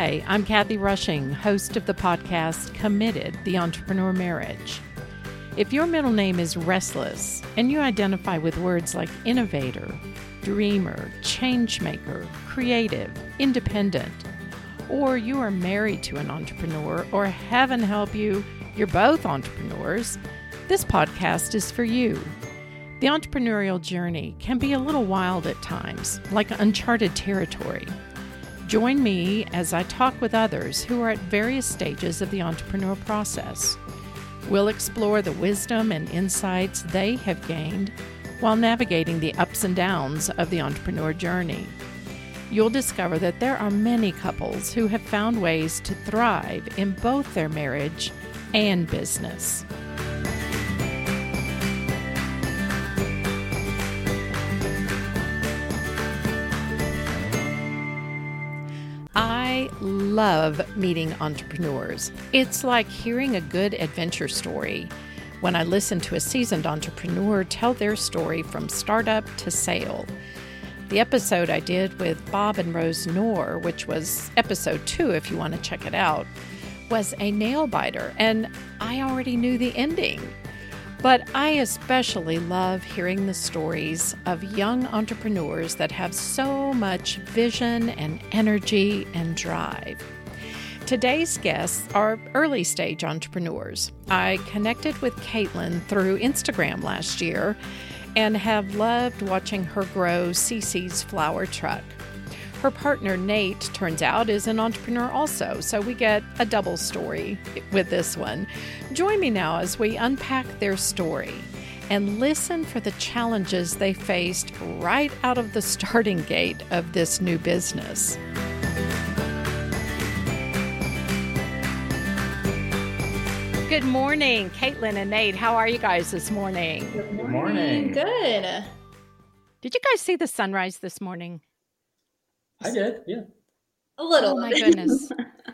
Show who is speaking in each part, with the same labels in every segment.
Speaker 1: Hi, I'm Kathy Rushing, host of the podcast Committed The Entrepreneur Marriage. If your middle name is Restless and you identify with words like innovator, dreamer, changemaker, creative, independent, or you are married to an entrepreneur, or heaven help you, you're both entrepreneurs, this podcast is for you. The entrepreneurial journey can be a little wild at times, like uncharted territory. Join me as I talk with others who are at various stages of the entrepreneur process. We'll explore the wisdom and insights they have gained while navigating the ups and downs of the entrepreneur journey. You'll discover that there are many couples who have found ways to thrive in both their marriage and business. I love meeting entrepreneurs. It's like hearing a good adventure story when I listen to a seasoned entrepreneur tell their story from startup to sale. The episode I did with Bob and Rose Knorr, which was episode two if you want to check it out, was a nail biter, and I already knew the ending. But I especially love hearing the stories of young entrepreneurs that have so much vision and energy and drive. Today's guests are early stage entrepreneurs. I connected with Caitlin through Instagram last year and have loved watching her grow CC's flower truck. Her partner, Nate, turns out, is an entrepreneur also, so we get a double story with this one. Join me now as we unpack their story and listen for the challenges they faced right out of the starting gate of this new business. Good morning, Caitlin and Nate. How are you guys this morning?
Speaker 2: Good morning.
Speaker 3: morning.
Speaker 2: Good.
Speaker 1: Did you guys see the sunrise this morning?
Speaker 3: I did. Yeah.
Speaker 2: A little.
Speaker 1: Oh my goodness.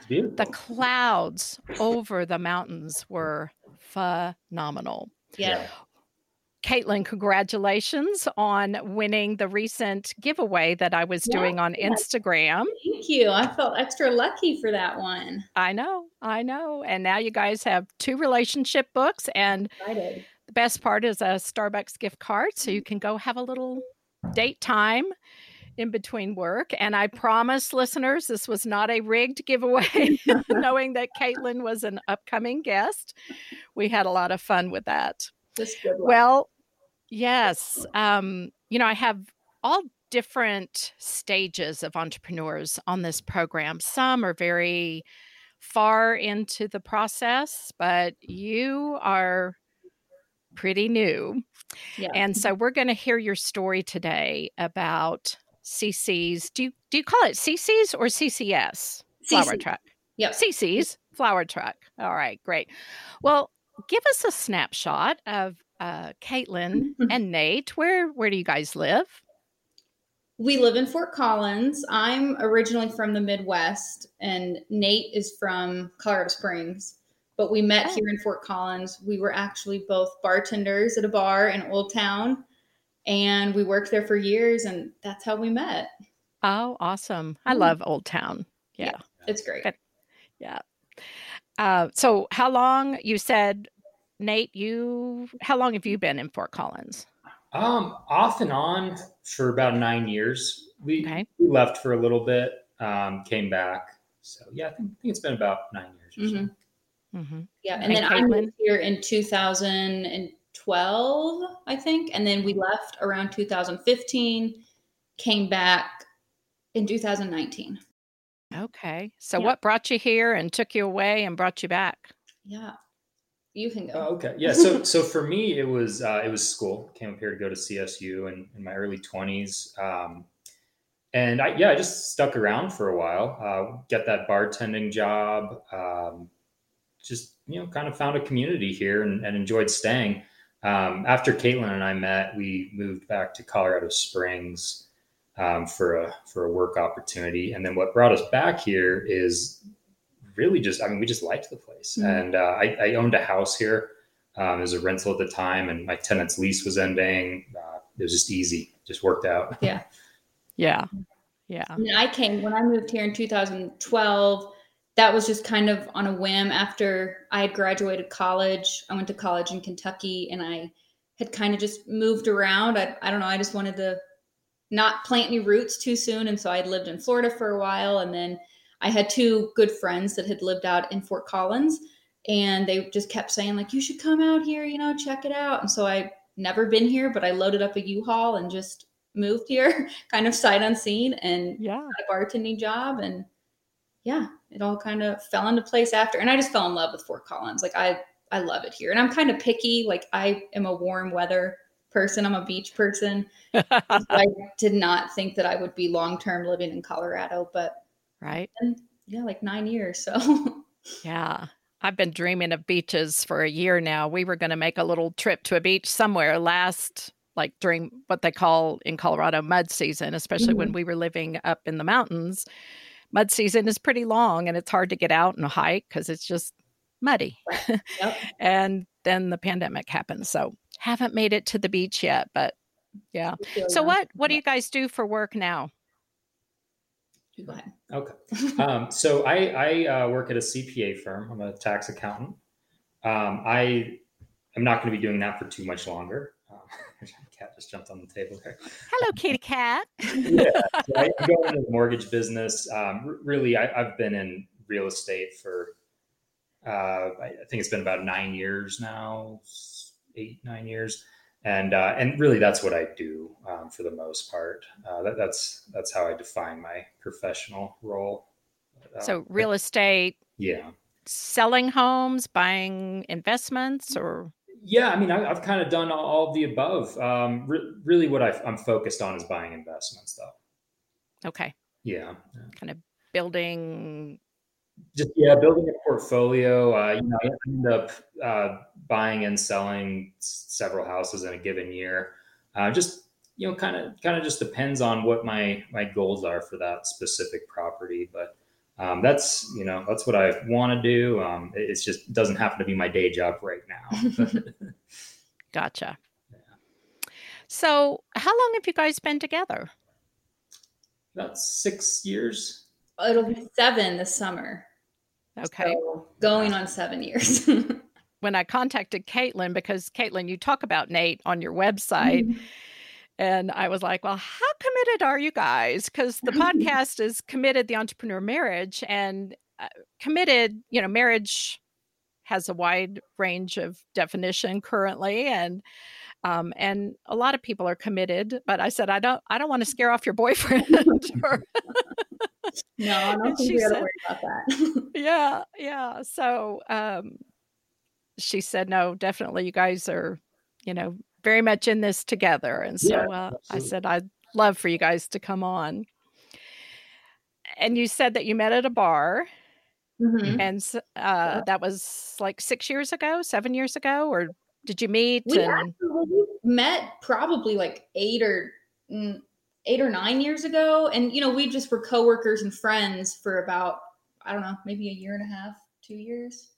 Speaker 3: Beautiful.
Speaker 1: The clouds over the mountains were phenomenal.
Speaker 2: yeah.
Speaker 1: Caitlin, congratulations on winning the recent giveaway that I was
Speaker 2: Yeah.
Speaker 1: doing on Instagram.
Speaker 2: Thank you. I felt extra lucky for that one.
Speaker 1: I know, I know. And now you guys have two relationship books, and
Speaker 2: Excited.
Speaker 1: the best part is a Starbucks gift card. So you can go have a little date time in between work. And I promise listeners, this was not a rigged giveaway, knowing that Caitlin was an upcoming guest. We had a lot of fun with that.
Speaker 2: Just good luck.
Speaker 1: Well, yes. Um, you know, I have all different stages of entrepreneurs on this program. Some are very far into the process, but you are pretty new.
Speaker 2: yeah.
Speaker 1: And so we're going to hear your story today about CC's. Do you do you call it CC's or CCS? Flower
Speaker 2: CC.
Speaker 1: truck.
Speaker 2: Yeah.
Speaker 1: CC's flower truck. All right, great. Well, give us a snapshot of uh, Caitlin and Nate. Where where do you guys live?
Speaker 2: We live in Fort Collins. I'm originally from the Midwest, and Nate is from Colorado Springs. But we met
Speaker 1: Oh.
Speaker 2: here in Fort Collins. We were actually both bartenders at a bar in Old Town, and we worked there for years, and that's how we met.
Speaker 1: Oh, awesome! I
Speaker 2: Mm.
Speaker 1: love Old Town. Yeah,
Speaker 2: It's great.
Speaker 1: Good. yeah. Uh, so, how long? You said, Nate. You how long have you been in Fort Collins?
Speaker 3: Um, off and on for about nine years. We,
Speaker 1: Okay.
Speaker 3: we left for a little bit, um, came back. So yeah, I think, I think it's been about nine years or so.
Speaker 2: Mhm.
Speaker 1: hmm
Speaker 2: Yeah, and
Speaker 1: And
Speaker 2: then I
Speaker 1: Caitlin?
Speaker 2: moved here in 2012, I think, and then we left around 2015, came back in 2019.
Speaker 1: Okay. So,
Speaker 2: Yeah.
Speaker 1: what brought you here and took you away and brought you back?
Speaker 2: Yeah, you can go.
Speaker 3: Oh, okay. Yeah. So, so for me, it was, uh, it was school. Came up here to go to CSU in, in my early twenties. Um, and I, yeah, I just stuck around for a while, uh, get that bartending job. Um, just, you know, kind of found a community here and, and enjoyed staying. Um, after Caitlin and I met, we moved back to Colorado Springs um, for a for a work opportunity, and then what brought us back here is really just I mean we just liked the place,
Speaker 2: Mhm.
Speaker 3: and uh, I, I owned a house here um, as a rental at the time, and my tenant's lease was ending. Uh, it was just easy, just worked out.
Speaker 2: Yeah,
Speaker 1: Yeah. Yeah.
Speaker 2: I, mean, I came when I moved here in 2012. That was just kind of on a whim after I had graduated college. I went to college in Kentucky and I had kind of just moved around. I, I don't know. I just wanted to not plant any roots too soon. And so I'd lived in Florida for a while. And then I had two good friends that had lived out in Fort Collins and they just kept saying like, you should come out here, you know, check it out. And so I never been here, but I loaded up a U-Haul and just moved here kind of sight unseen and
Speaker 1: yeah.
Speaker 2: got a bartending job. And yeah, it all kind of fell into place after. And I just fell in love with Fort Collins. Like I, I love it here. And I'm kind of picky. Like I am a warm weather person. I'm a beach person. I did not think that I would be long term living in Colorado, but
Speaker 1: right.
Speaker 2: yeah, like nine years. So
Speaker 1: yeah. I've been dreaming of beaches for a year now. We were going to make a little trip to a beach somewhere last, like during what they call in Colorado mud season, especially mm-hmm. when we were living up in the mountains. Mud season is pretty long and it's hard to get out and hike because it's just muddy. Yep. and then the pandemic happened. So haven't made it to the beach yet, but yeah. So what what do you guys do for work now?
Speaker 2: Go ahead.
Speaker 3: Okay. Um, so I, I uh, work at a CPA firm. I'm a tax accountant. Um, I am not going to be doing that for too much longer. Cat just jumped on the table here.
Speaker 1: Hello, kitty cat.
Speaker 3: yeah, so I go into the mortgage business. Um, really, I, have been in real estate for uh, I think it's been about nine years now, eight nine years and uh, and really that's what I do um, for the most part. Uh, that, that's that's how I define my professional role.
Speaker 1: Uh, so real estate,
Speaker 3: yeah,
Speaker 1: selling homes, buying investments, or
Speaker 3: yeah, I mean I, have kind of done all, of the above. Um, re- really, what i am focused on is buying investments, though.
Speaker 1: Okay.
Speaker 3: Yeah.
Speaker 1: Kind of building
Speaker 3: just yeah, building a portfolio. Uh, you know, I end up uh, buying and selling several houses in a given year. Uh, just you know, kind of kind of just depends on what my my goals are for that specific property. But um, that's you know that's what I want to do. Um, it it's just doesn't happen to be my day job right now.
Speaker 1: gotcha. Yeah. So, how long have you guys been together?
Speaker 3: About six years
Speaker 2: it'll be seven this summer.
Speaker 1: Okay.
Speaker 2: So going on seven years.
Speaker 1: when I contacted Caitlin, because Caitlin, you talk about Nate on your website. Mm-hmm. And I was like, well, how committed are you guys? Because the podcast is committed the entrepreneur marriage and uh, committed, you know, marriage has a wide range of definition currently. And um, and a lot of people are committed, but I said I don't I don't want to scare off your boyfriend. or,
Speaker 2: no, I don't think we to worry about that.
Speaker 1: yeah, yeah. So um, she said, no, definitely, you guys are, you know, very much in this together. And so yeah, uh, I said, I'd love for you guys to come on. And you said that you met at a bar. Mm-hmm. And uh, yeah. that was like six years ago, seven years ago, or did you meet?
Speaker 2: We
Speaker 1: and...
Speaker 2: met probably like eight or mm, eight or nine years ago. And, you know, we just were coworkers and friends for about, I don't know, maybe a year and a half, two years.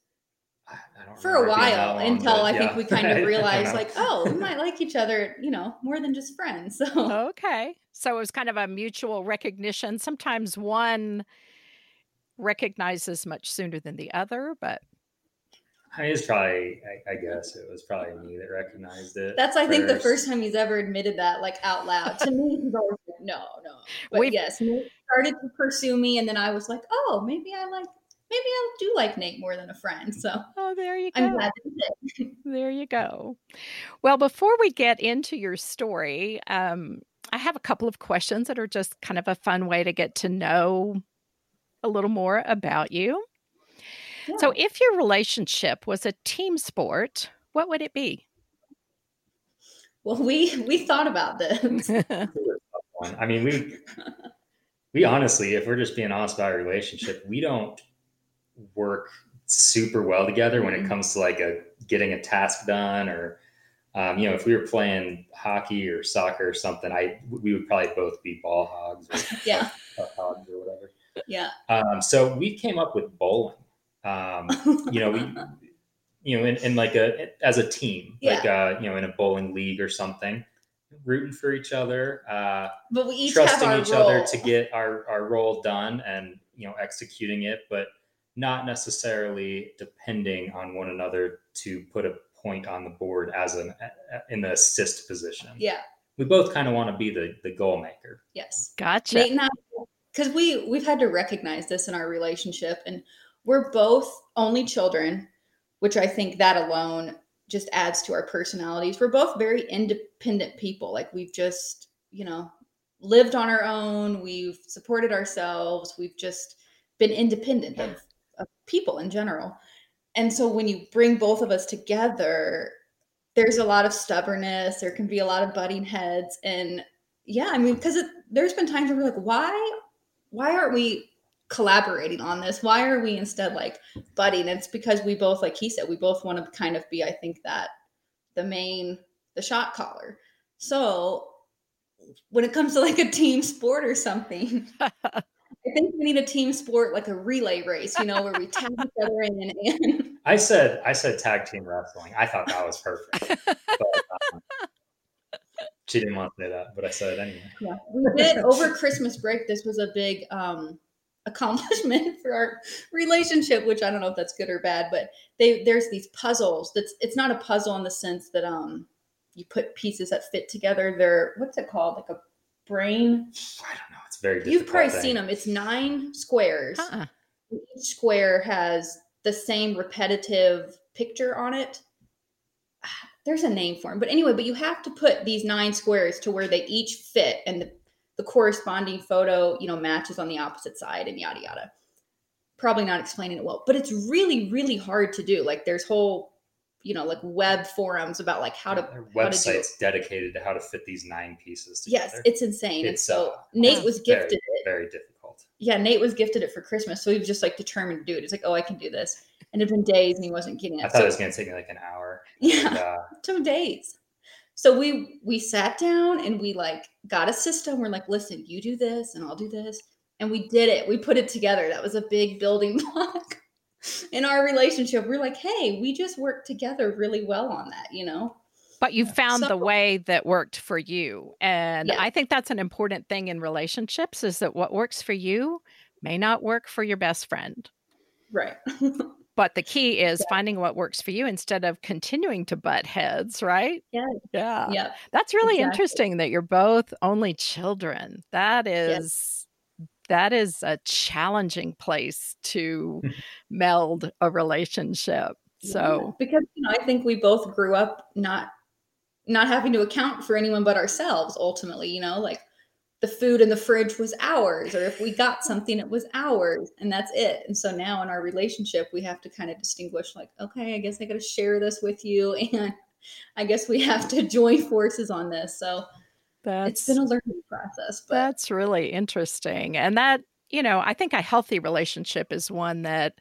Speaker 2: For a while long, until I yeah. think we kind of realized, like, oh, we might like each other, you know, more than just friends.
Speaker 1: So, okay. So it was kind of a mutual recognition. Sometimes one recognizes much sooner than the other, but
Speaker 3: I mean, it's probably, I, I, guess it was probably me that recognized it.
Speaker 2: That's, I first. think, the first time he's ever admitted that, like out loud. to me, he's always like, no, no. But We've, yes, Nate started to pursue me, and then I was like, oh, maybe I like, maybe I do like Nate more than a friend. So,
Speaker 1: oh, there you go. I'm glad there you go. Well, before we get into your story, um, I have a couple of questions that are just kind of a fun way to get to know a little more about you. So, if your relationship was a team sport, what would it be?
Speaker 2: Well, we we thought about this.
Speaker 3: I mean, we we honestly, if we're just being honest about our relationship, we don't work super well together when it mm-hmm. comes to like a getting a task done or um, you know if we were playing hockey or soccer or something i we would probably both be ball hogs or
Speaker 2: yeah
Speaker 3: hogs or whatever
Speaker 2: yeah
Speaker 3: um, so we came up with bowling um, you know, we, you know, in, in like a, as a team, yeah. like, uh, you know, in a bowling league or something. rooting for each other, uh,
Speaker 2: but we each
Speaker 3: trusting
Speaker 2: have our
Speaker 3: each
Speaker 2: role.
Speaker 3: other to get our, our role done and you know executing it, but not necessarily depending on one another to put a point on the board as an in the assist position.
Speaker 2: Yeah.
Speaker 3: We both kind of want to be the the goal maker.
Speaker 2: Yes.
Speaker 1: Gotcha.
Speaker 2: Nate and I, because we we've had to recognize this in our relationship, and we're both only children, which I think that alone just adds to our personalities. We're both very independent people. Like we've just, you know, lived on our own. We've supported ourselves. We've just been independent of, of people in general. And so when you bring both of us together, there's a lot of stubbornness. There can be a lot of butting heads. And yeah, I mean, because there's been times where we're like, why, why aren't we collaborating on this? Why are we instead like butting? It's because we both, like he said, we both want to kind of be, I think, that the main, the shot caller. So when it comes to like a team sport or something, I think we need a team sport like a relay race, you know, where we tag each other in. And
Speaker 3: I said, I said tag team wrestling. I thought that was perfect. but, um, she didn't want to say that, but I said it anyway.
Speaker 2: Yeah, we did over Christmas break. This was a big um, accomplishment for our relationship, which I don't know if that's good or bad, but they there's these puzzles. That's it's not a puzzle in the sense that um you put pieces that fit together. They're what's it called? Like a brain.
Speaker 3: I don't know. It's very.
Speaker 2: You've probably
Speaker 3: thing.
Speaker 2: seen them. It's nine squares.
Speaker 1: Uh-uh.
Speaker 2: Each square has the same repetitive picture on it. There's a name for them, but anyway, but you have to put these nine squares to where they each fit, and the the corresponding photo, you know, matches on the opposite side and yada yada. Probably not explaining it well, but it's really, really hard to do. Like there's whole, you know, like web forums about like how to
Speaker 3: are
Speaker 2: how to
Speaker 3: websites dedicated to how to fit these nine pieces together.
Speaker 2: Yes, it's insane. and
Speaker 3: It's,
Speaker 2: so
Speaker 3: uh,
Speaker 2: Nate was
Speaker 3: very,
Speaker 2: gifted it.
Speaker 3: very difficult.
Speaker 2: Yeah, Nate was gifted it for Christmas, so he was just like determined to do it. He's like, "Oh, I can do this," and it'd been days, and he wasn't getting it.
Speaker 3: I thought
Speaker 2: So-
Speaker 3: it was going to take me like an hour.
Speaker 2: Yeah.
Speaker 3: And, uh,
Speaker 2: two days. So we we sat down and we like got a system. We're like, listen, you do this and I'll do this. And we did it. We put it together. That was a big building block in our relationship. We're like, hey, we just worked together really well on that, you know?
Speaker 1: But you found
Speaker 2: So-
Speaker 1: the way that worked for you. And
Speaker 2: Yeah.
Speaker 1: I think that's an important thing in relationships is that what works for you may not work for your best friend.
Speaker 2: Right.
Speaker 1: But the key is finding what works for you instead of continuing to butt heads, right?
Speaker 2: Yeah.
Speaker 1: Yeah.
Speaker 2: yep.
Speaker 1: That's really
Speaker 2: Exactly.
Speaker 1: interesting that you're both only children. That is that is a challenging place to mm-hmm. meld a relationship.
Speaker 2: Yeah,
Speaker 1: So,
Speaker 2: because you know, I think we both grew up not not having to account for anyone but ourselves ultimately, you know, like the food in the fridge was ours or if we got something it was ours and that's it. And so now in our relationship we have to kind of distinguish like, okay, I guess I got to share this with you and I guess we have to join forces on this. So
Speaker 1: that's
Speaker 2: it's been a learning process, but
Speaker 1: That's really interesting. And that, you know, I think a healthy relationship is one that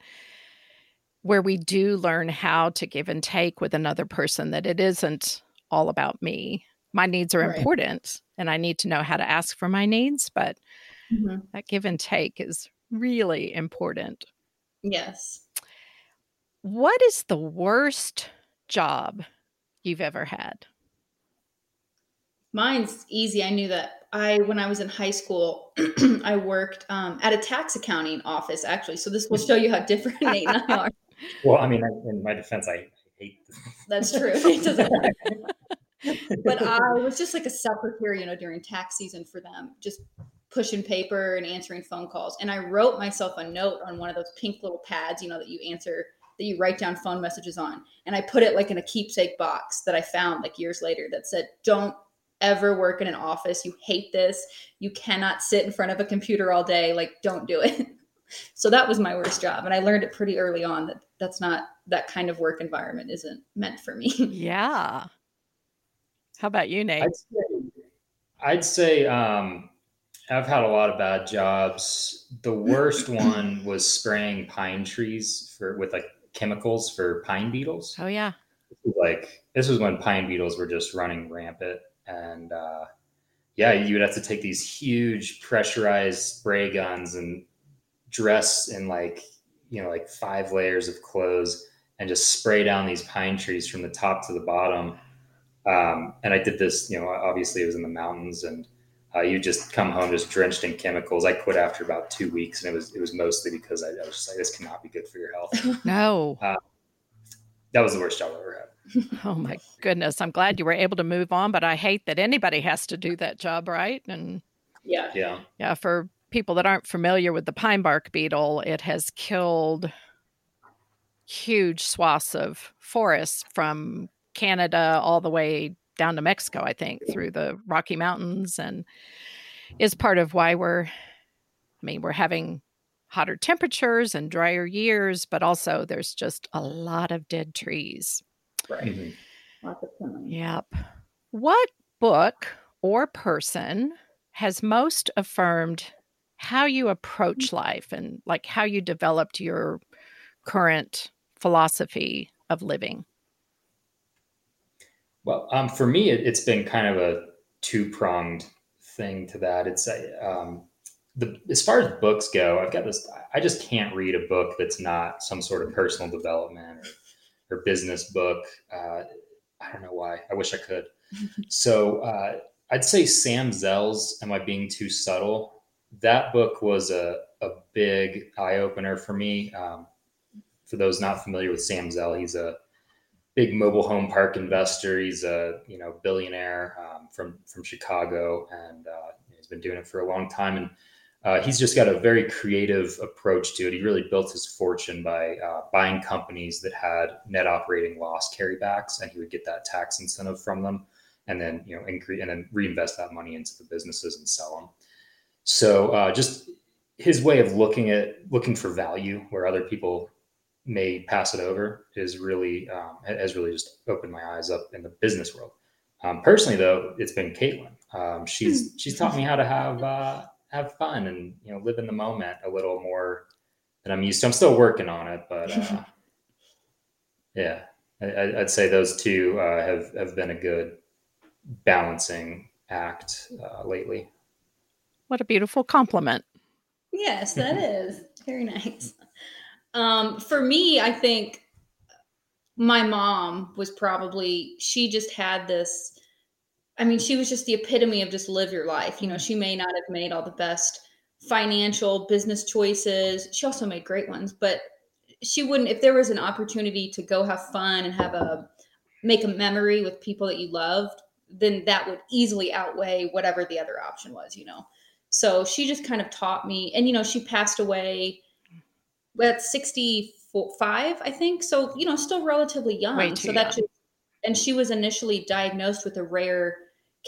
Speaker 1: where we do learn how to give and take with another person, that it isn't all about me. My needs are
Speaker 2: Right.
Speaker 1: important and I need to know how to ask for my needs, but
Speaker 2: Mhm.
Speaker 1: that give and take is really important.
Speaker 2: yes.
Speaker 1: What is the worst job you've ever had?
Speaker 2: Mine's easy. I knew that. I when I was in high school, I worked um, at a tax accounting office actually. So this will show you how different Nate and I are.
Speaker 3: well, I mean, in my defense, I hate.
Speaker 2: That's true. It doesn't but I was just like a secretary, you know, during tax season for them, just pushing paper and answering phone calls. And I wrote myself a note on one of those pink little pads, you know, that you answer, that you write down phone messages on. And I put it like in a keepsake box that I found like years later that said, don't ever work in an office. You hate this. You cannot sit in front of a computer all day. Like, don't do it. So that was my worst job. And I learned it pretty early on that that's not that kind of work environment isn't meant for me.
Speaker 1: Yeah. How about you, Nate?
Speaker 3: I'd say, I'd say um, I've had a lot of bad jobs. The worst one was spraying pine trees for with like chemicals for pine beetles.
Speaker 1: oh, yeah.
Speaker 3: Like this was when pine beetles were just running rampant, and uh, yeah, you would have to take these huge pressurized spray guns and dress in like you know like five layers of clothes and just spray down these pine trees from the top to the bottom Um, and I did this, you know, obviously it was in the mountains and uh, you just come home just drenched in chemicals. I quit after about two weeks, and it was it was mostly because I, I was just like, this cannot be good for your health.
Speaker 1: No,
Speaker 3: uh, that was the worst job I ever
Speaker 1: had. Oh my goodness! I'm glad you were able to move on, but I hate that anybody has to do that job, right? And
Speaker 2: yeah,
Speaker 3: yeah,
Speaker 1: yeah. For people that aren't familiar with the pine bark beetle, it has killed huge swaths of forests from Canada all the way down to Mexico, I think, through the Rocky Mountains, and is part of why we're, I mean, we're having hotter temperatures and drier years, but also there's just a lot of dead trees.
Speaker 2: Right. Mm-hmm. Lots of
Speaker 1: Yep. What book or person has most affirmed how you approach life and like how you developed your current philosophy of living?
Speaker 3: Well, um, for me, it, has been kind of a two pronged thing to that. It's um, the as far as books go, I've got this. I just can't read a book that's not some sort of personal development or, or business book. Uh, I don't know why. I wish I could. so uh, I'd say Sam Zell's "Am I Being Too Subtle?" That book was a a big eye opener for me. Um, for those not familiar with Sam Zell, he's a big mobile home park investor. He's a you know billionaire um, from from Chicago, and uh, he's been doing it for a long time. And uh, he's just got a very creative approach to it. He really built his fortune by uh, buying companies that had net operating loss carrybacks, and he would get that tax incentive from them, and then you know increase and then reinvest that money into the businesses and sell them. So uh, just his way of looking at looking for value where other people may pass it over is really um, has really just opened my eyes up in the business world. Um, personally, though, it's been Caitlin. Um, she's she's taught me how to have uh, have fun and you know live in the moment a little more than I'm used to. I'm still working on it, but uh, yeah, I, would say those two uh, have have been a good balancing act uh, lately.
Speaker 1: What a beautiful compliment.
Speaker 2: Yes, that is very nice. Um, for me, I think my mom was probably, she just had this. I mean, she was just the epitome of just live your life. You know, she may not have made all the best financial business choices. She also made great ones, but she wouldn't, if there was an opportunity to go have fun and have a, make a memory with people that you loved, then that would easily outweigh whatever the other option was, you know? So she just kind of taught me, and, you know, she passed away at 65, I think. So, you know, still relatively young. so that just, and she was initially diagnosed with a rare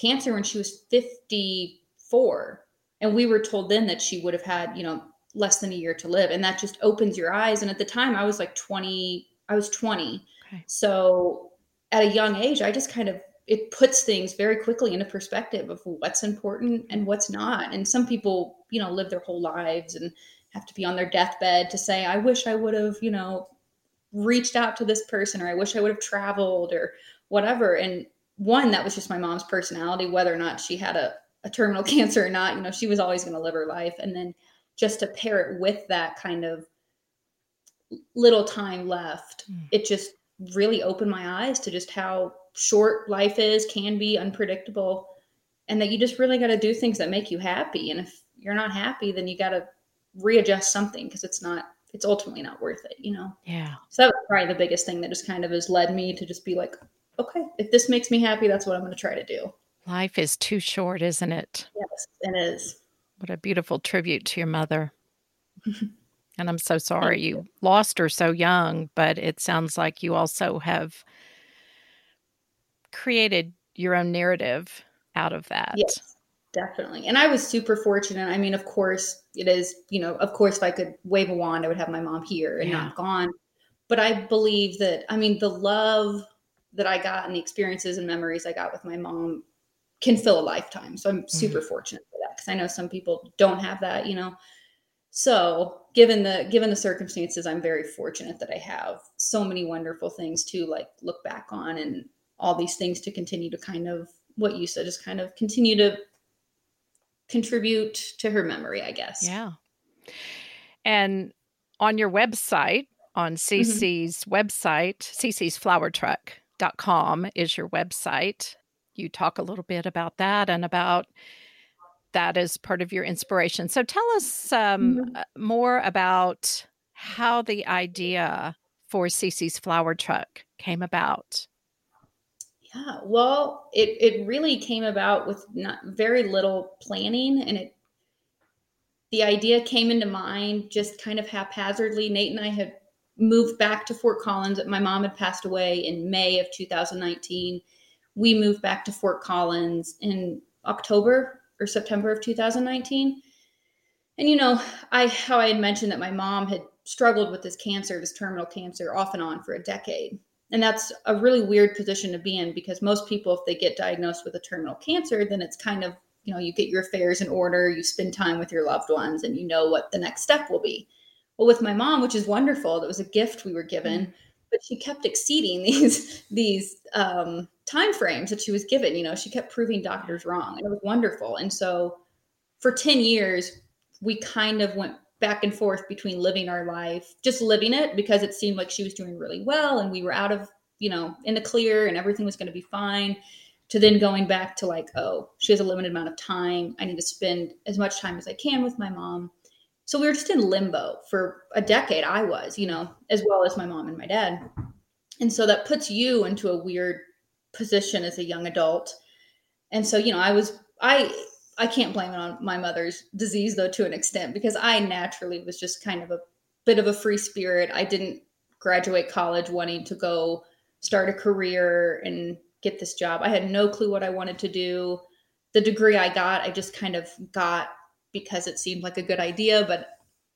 Speaker 2: cancer when she was 54. And we were told then that she would have had, you know, less than a year to live. And that just opens your eyes. And at the time I was like 20, I was 20. Okay. So at a young age, I just kind of it puts things very quickly into perspective of what's important and what's not. And some people, you know, live their whole lives and have to be on their deathbed to say, I wish I would have, you know, reached out to this person or I wish I would have traveled or whatever. And one, that was just my mom's personality, whether or not she had a, a terminal cancer or not, you know, she was always going to live her life. And then just to pair it with that kind of little time left, mm. it just really opened my eyes to just how short life is, can be unpredictable, and that you just really got to do things that make you happy. And if you're not happy, then you got to readjust something because it's not it's ultimately not worth it you know
Speaker 1: yeah
Speaker 2: so that was probably the biggest thing that just kind of has led me to just be like okay if this makes me happy that's what i'm going to try to do
Speaker 1: life is too short isn't it
Speaker 2: yes it is
Speaker 1: what a beautiful tribute to your mother and i'm so sorry you, you lost her so young but it sounds like you also have created your own narrative out of that
Speaker 2: yes Definitely. And I was super fortunate. I mean, of course, it is, you know, of course, if I could wave a wand, I would have my mom here and yeah. not gone. But I believe that, I mean, the love that I got and the experiences and memories I got with my mom can fill a lifetime. So I'm super mm-hmm. fortunate for that because I know some people don't have that, you know. So given the given the circumstances, I'm very fortunate that I have so many wonderful things to like look back on and all these things to continue to kind of what you said, just kind of continue to contribute to her memory, I guess.
Speaker 1: Yeah. And on your website, on CC's mm-hmm. website, CC's Flower Truck com is your website. You talk a little bit about that and about that as part of your inspiration. So tell us um, mm-hmm. Uh, more about how the idea for CC's Flower Truck came about.
Speaker 2: Yeah, well, it, it really came about with not very little planning and it the idea came into mind just kind of haphazardly. Nate and I had moved back to Fort Collins. My mom had passed away in May of 2019. We moved back to Fort Collins in October or September of 2019. And you know, I how I had mentioned that my mom had struggled with this cancer, this terminal cancer, off and on for a decade. And that's a really weird position to be in because most people, if they get diagnosed with a terminal cancer, then it's kind of, you know, you get your affairs in order, you spend time with your loved ones, and you know what the next step will be. Well, with my mom, which is wonderful, that was a gift we were given, mm-hmm. but she kept exceeding these these um, time frames that she was given. You know, she kept proving doctors wrong, and it was wonderful. And so, for ten years, we kind of went back and forth between living our life, just living it because it seemed like she was doing really well and we were out of, you know, in the clear and everything was going to be fine, to then going back to like, oh, she has a limited amount of time. I need to spend as much time as I can with my mom. So we were just in limbo for a decade. I was, you know, as well as my mom and my dad. And so that puts you into a weird position as a young adult. And so, you know, I was, I, I can't blame it on my mother's disease though to an extent because I naturally was just kind of a bit of a free spirit. I didn't graduate college wanting to go start a career and get this job. I had no clue what I wanted to do. The degree I got, I just kind of got because it seemed like a good idea, but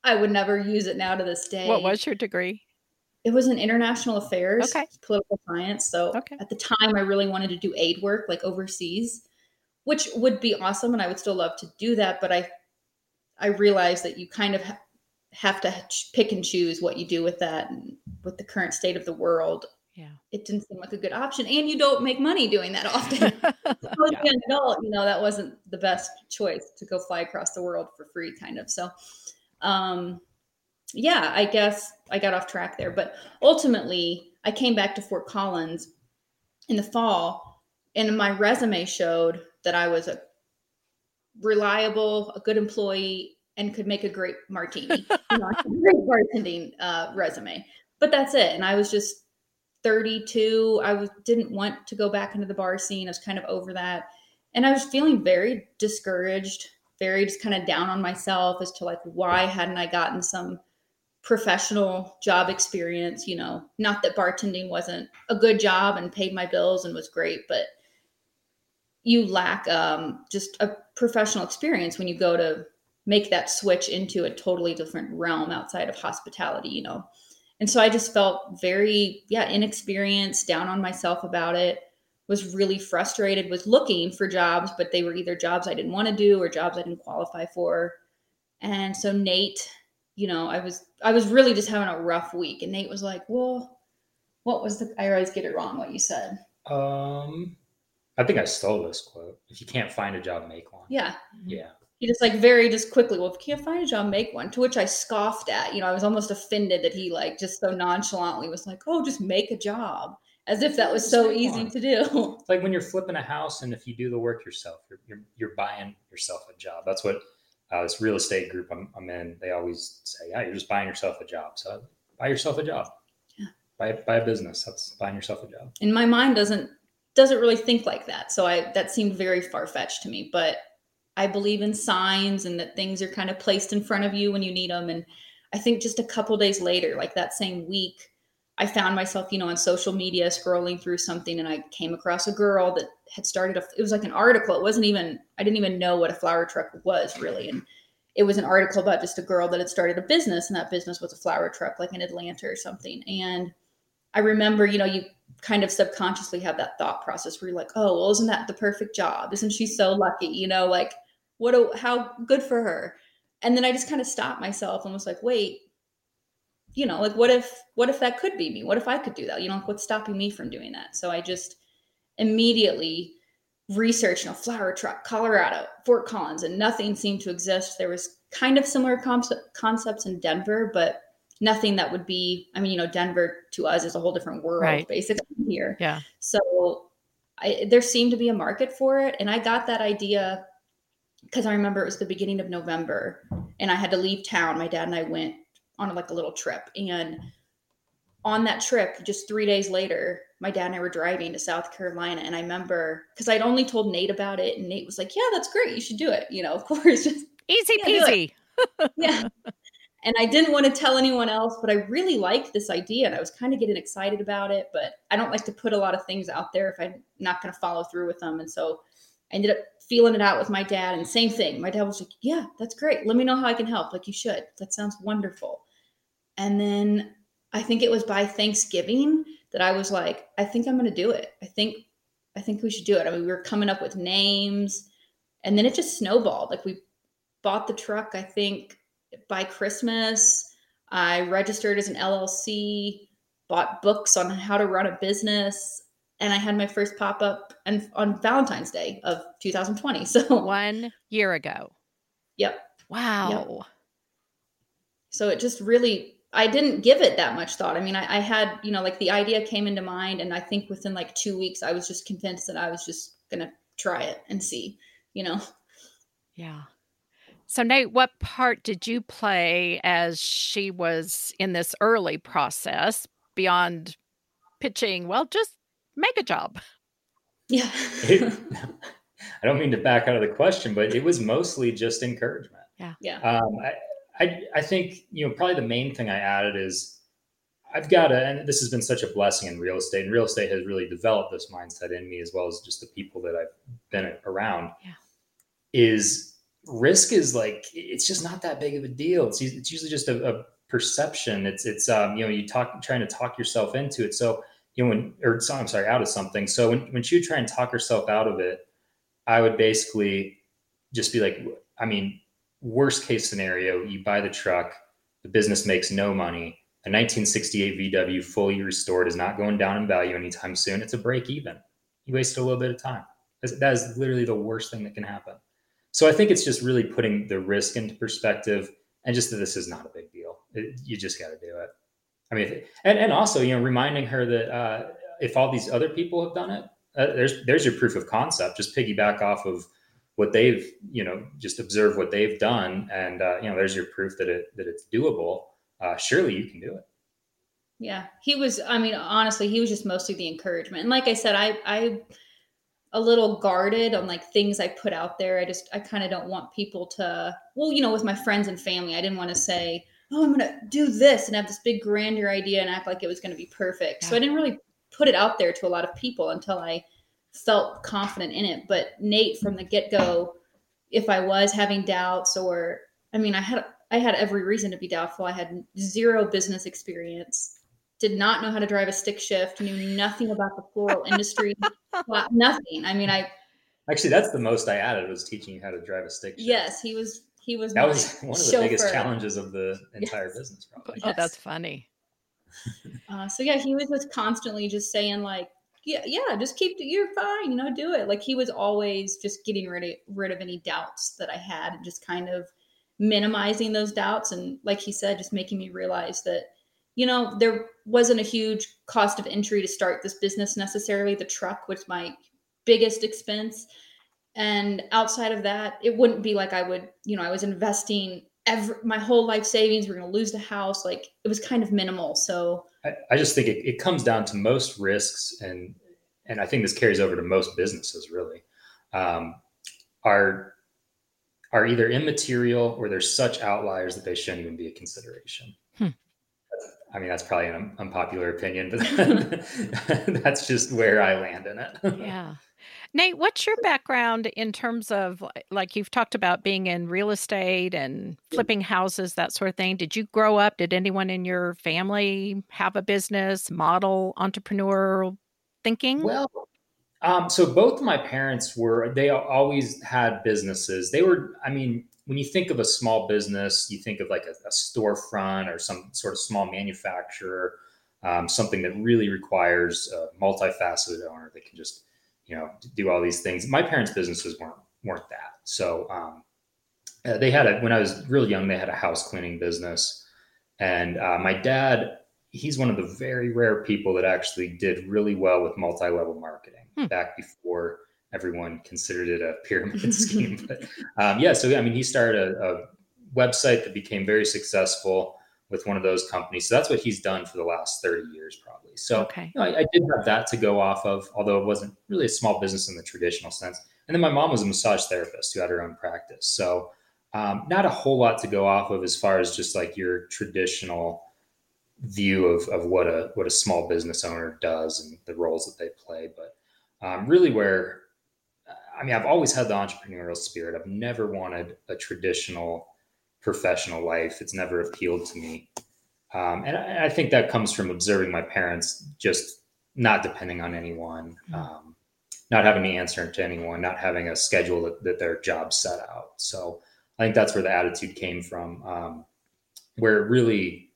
Speaker 2: I would never use it now to this day.
Speaker 1: What was your degree?
Speaker 2: It was in international affairs,
Speaker 1: okay.
Speaker 2: political science. So okay. at the time, I really wanted to do aid work, like overseas which would be awesome and I would still love to do that, but I I realize that you kind of ha- have to pick and choose what you do with that and with the current state of the world.
Speaker 1: Yeah.
Speaker 2: It didn't seem like a good option and you don't make money doing that often. so yeah. an adult, you know, that wasn't the best choice to go fly across the world for free kind of. So um yeah, I guess I got off track there, but ultimately I came back to Fort Collins in the fall and my resume showed that I was a reliable, a good employee, and could make a great martini. you know, great bartending uh, resume. But that's it. And I was just 32. I was didn't want to go back into the bar scene. I was kind of over that, and I was feeling very discouraged, very just kind of down on myself as to like why hadn't I gotten some professional job experience you know not that bartending wasn't a good job and paid my bills and was great but you lack um, just a professional experience when you go to make that switch into a totally different realm outside of hospitality, you know. And so I just felt very, yeah, inexperienced, down on myself about it, was really frustrated, was looking for jobs, but they were either jobs I didn't want to do or jobs I didn't qualify for. And so Nate, you know, I was I was really just having a rough week. And Nate was like, Well, what was the I always get it wrong what you said.
Speaker 3: Um I think I stole this quote. If you can't find a job, make one.
Speaker 2: Yeah.
Speaker 3: Mm-hmm. Yeah.
Speaker 2: He just like very just quickly, well, if you can't find a job, make one. To which I scoffed at. You know, I was almost offended that he like just so nonchalantly was like, oh, just make a job. As if that was so easy to do.
Speaker 3: It's like when you're flipping a house and if you do the work yourself, you're, you're, you're buying yourself a job. That's what uh, this real estate group I'm, I'm in, they always say, yeah, you're just buying yourself a job. So buy yourself a job. Yeah. Buy, buy a business. That's buying yourself a job.
Speaker 2: And my mind doesn't doesn't really think like that. So I that seemed very far fetched to me. But I believe in signs and that things are kind of placed in front of you when you need them. And I think just a couple days later, like that same week, I found myself, you know, on social media scrolling through something and I came across a girl that had started a it was like an article. It wasn't even I didn't even know what a flower truck was really. And it was an article about just a girl that had started a business and that business was a flower truck like in Atlanta or something. And I remember, you know, you kind of subconsciously have that thought process where you're like, oh, well, isn't that the perfect job? Isn't she so lucky? You know, like what a, how good for her. And then I just kind of stopped myself and was like, wait, you know, like what if what if that could be me? What if I could do that? You know, like what's stopping me from doing that? So I just immediately researched, you know, flower truck, Colorado, Fort Collins, and nothing seemed to exist. There was kind of similar concepts in Denver, but nothing that would be, I mean, you know, Denver to us is a whole different world
Speaker 1: Right.
Speaker 2: basically here.
Speaker 1: Yeah.
Speaker 2: So I, there seemed to be a market for it. And I got that idea because I remember it was the beginning of November and I had to leave town. My dad and I went on like a little trip. And on that trip, just three days later, my dad and I were driving to South Carolina. And I remember because I'd only told Nate about it. And Nate was like, Yeah, that's great. You should do it. You know, of course. Just
Speaker 1: Easy peasy.
Speaker 2: yeah. And I didn't want to tell anyone else, but I really liked this idea and I was kind of getting excited about it. But I don't like to put a lot of things out there if I'm not going to follow through with them. And so I ended up feeling it out with my dad. And same thing. My dad was like, Yeah, that's great. Let me know how I can help. Like, you should. That sounds wonderful. And then I think it was by Thanksgiving that I was like, I think I'm going to do it. I think, I think we should do it. I mean, we were coming up with names and then it just snowballed. Like, we bought the truck, I think by Christmas. I registered as an LLC, bought books on how to run a business, and I had my first pop up and on Valentine's Day of 2020. So,
Speaker 1: One year ago.
Speaker 2: yep.
Speaker 1: Wow.
Speaker 2: So it just really, I didn't give it that much thought. I mean, I, I had, you know, like the idea came into mind, and I think within like two weeks, I was just convinced that I was just gonna try it and see, you know.
Speaker 1: Yeah. So, Nate, what part did you play as she was in this early process beyond pitching? Well, just make a job.
Speaker 2: Yeah.
Speaker 3: It- I don't mean to back out of the question, but it was mostly just encouragement.
Speaker 2: yeah.
Speaker 3: Um, I, I, I think you know probably the main thing I added is I've got to, and this has been such a blessing in real estate, and real estate has really developed this mindset in me as well as just the people that I've been around.
Speaker 1: Yeah.
Speaker 3: Is risk is like it's just not that big of a deal. It's it's usually just a, a perception. It's it's um you know you talk trying to talk yourself into it. So you know when or I'm sorry out of something. So when when she would try and talk herself out of it, I would basically just be like, I mean, worst case scenario, you buy the truck, the business makes no money. A 1968 VW fully restored is not going down in value anytime soon. It's a break even. You wasted a little bit of time. That is literally the worst thing that can happen. So I think it's just really putting the risk into perspective and just that this is not a big deal. It, you just got to do it. I mean, and, and also, you know, reminding her that uh, if all these other people have done it, uh, there's there's your proof of concept. Just piggyback off of what they've you know just observe what they've done and uh, you know there's your proof that it that it's doable uh, surely you can do it
Speaker 2: Yeah, he was. I mean, honestly, he was just mostly the encouragement. And like I said, I I a little guarded on like things I put out there. I just I kind of don't want people to. Well, you know, with my friends and family, I didn't want to say, "Oh, I'm gonna do this" and have this big grandeur idea and act like it was gonna be perfect. So I didn't really put it out there to a lot of people until I felt confident in it. But Nate, from the get go, if I was having doubts or I mean, I had I had every reason to be doubtful. I had zero business experience, did not know how to drive a stick shift, knew nothing about the floral industry, nothing. I mean, I
Speaker 3: actually that's the most i added was teaching you how to drive a stick shift.
Speaker 2: yes, he was he was
Speaker 3: that was one of the biggest challenges of the entire business probably
Speaker 1: Oh,
Speaker 2: Yes.
Speaker 1: that's funny.
Speaker 2: Uh, so yeah, he was just constantly just saying like, yeah, yeah, just keep you're fine, you know, do it. Like he was always just getting rid of rid of any doubts that I had and just kind of minimizing those doubts and like he said, just making me realize that you know there wasn't a huge cost of entry to start this business necessarily. The truck was my biggest expense, and outside of that, it wouldn't be like I would, you know, I was investing every my whole life savings. We're going to lose the house. Like it was kind of minimal. So
Speaker 3: I, I just think it, it comes down to most risks and and i think this carries over to most businesses really um, are are either immaterial or they're such outliers that they shouldn't even be a consideration
Speaker 1: Hmm.
Speaker 3: i mean that's probably an unpopular opinion but that's just where i land in it
Speaker 1: Yeah. Nate, what's your background in terms of like you've talked about being in real estate and flipping houses, that sort of thing? Did you grow up? Did anyone in your family have a business, model, entrepreneurial thinking?
Speaker 3: Well, um, so both of my parents were, they always had businesses. They were, I mean, when you think of a small business, you think of like a, a storefront or some sort of small manufacturer, um, something that really requires a multifaceted owner that can just, you know, do all these things. My parents' businesses weren't weren't that. So um, uh, they had a when I was real young, they had a house cleaning business, And uh, my dad, he's one of the very rare people that actually did really well with multi level marketing hmm. back before everyone considered it a pyramid scheme. But um, yeah, so I mean, he started a, a, website that became very successful with one of those companies. So that's what he's done for the last 30 years, probably. So okay. you know, I, I, did have that to go off of, although it wasn't really a small business in the traditional sense. And then my mom was a massage therapist who had her own practice. So um, not a whole lot to go off of as far as just like your traditional view of, of what a what a small business owner does and the roles that they play. But um, really, where I mean, I've always had the entrepreneurial spirit. I've never wanted a traditional professional life. It's never appealed to me, um, and I, I, think that comes from observing my parents just not depending on anyone. Mm-hmm. Um, not having to answer to anyone, not having a schedule that, that their job set out. So I think that's where the attitude came from, um, where it really,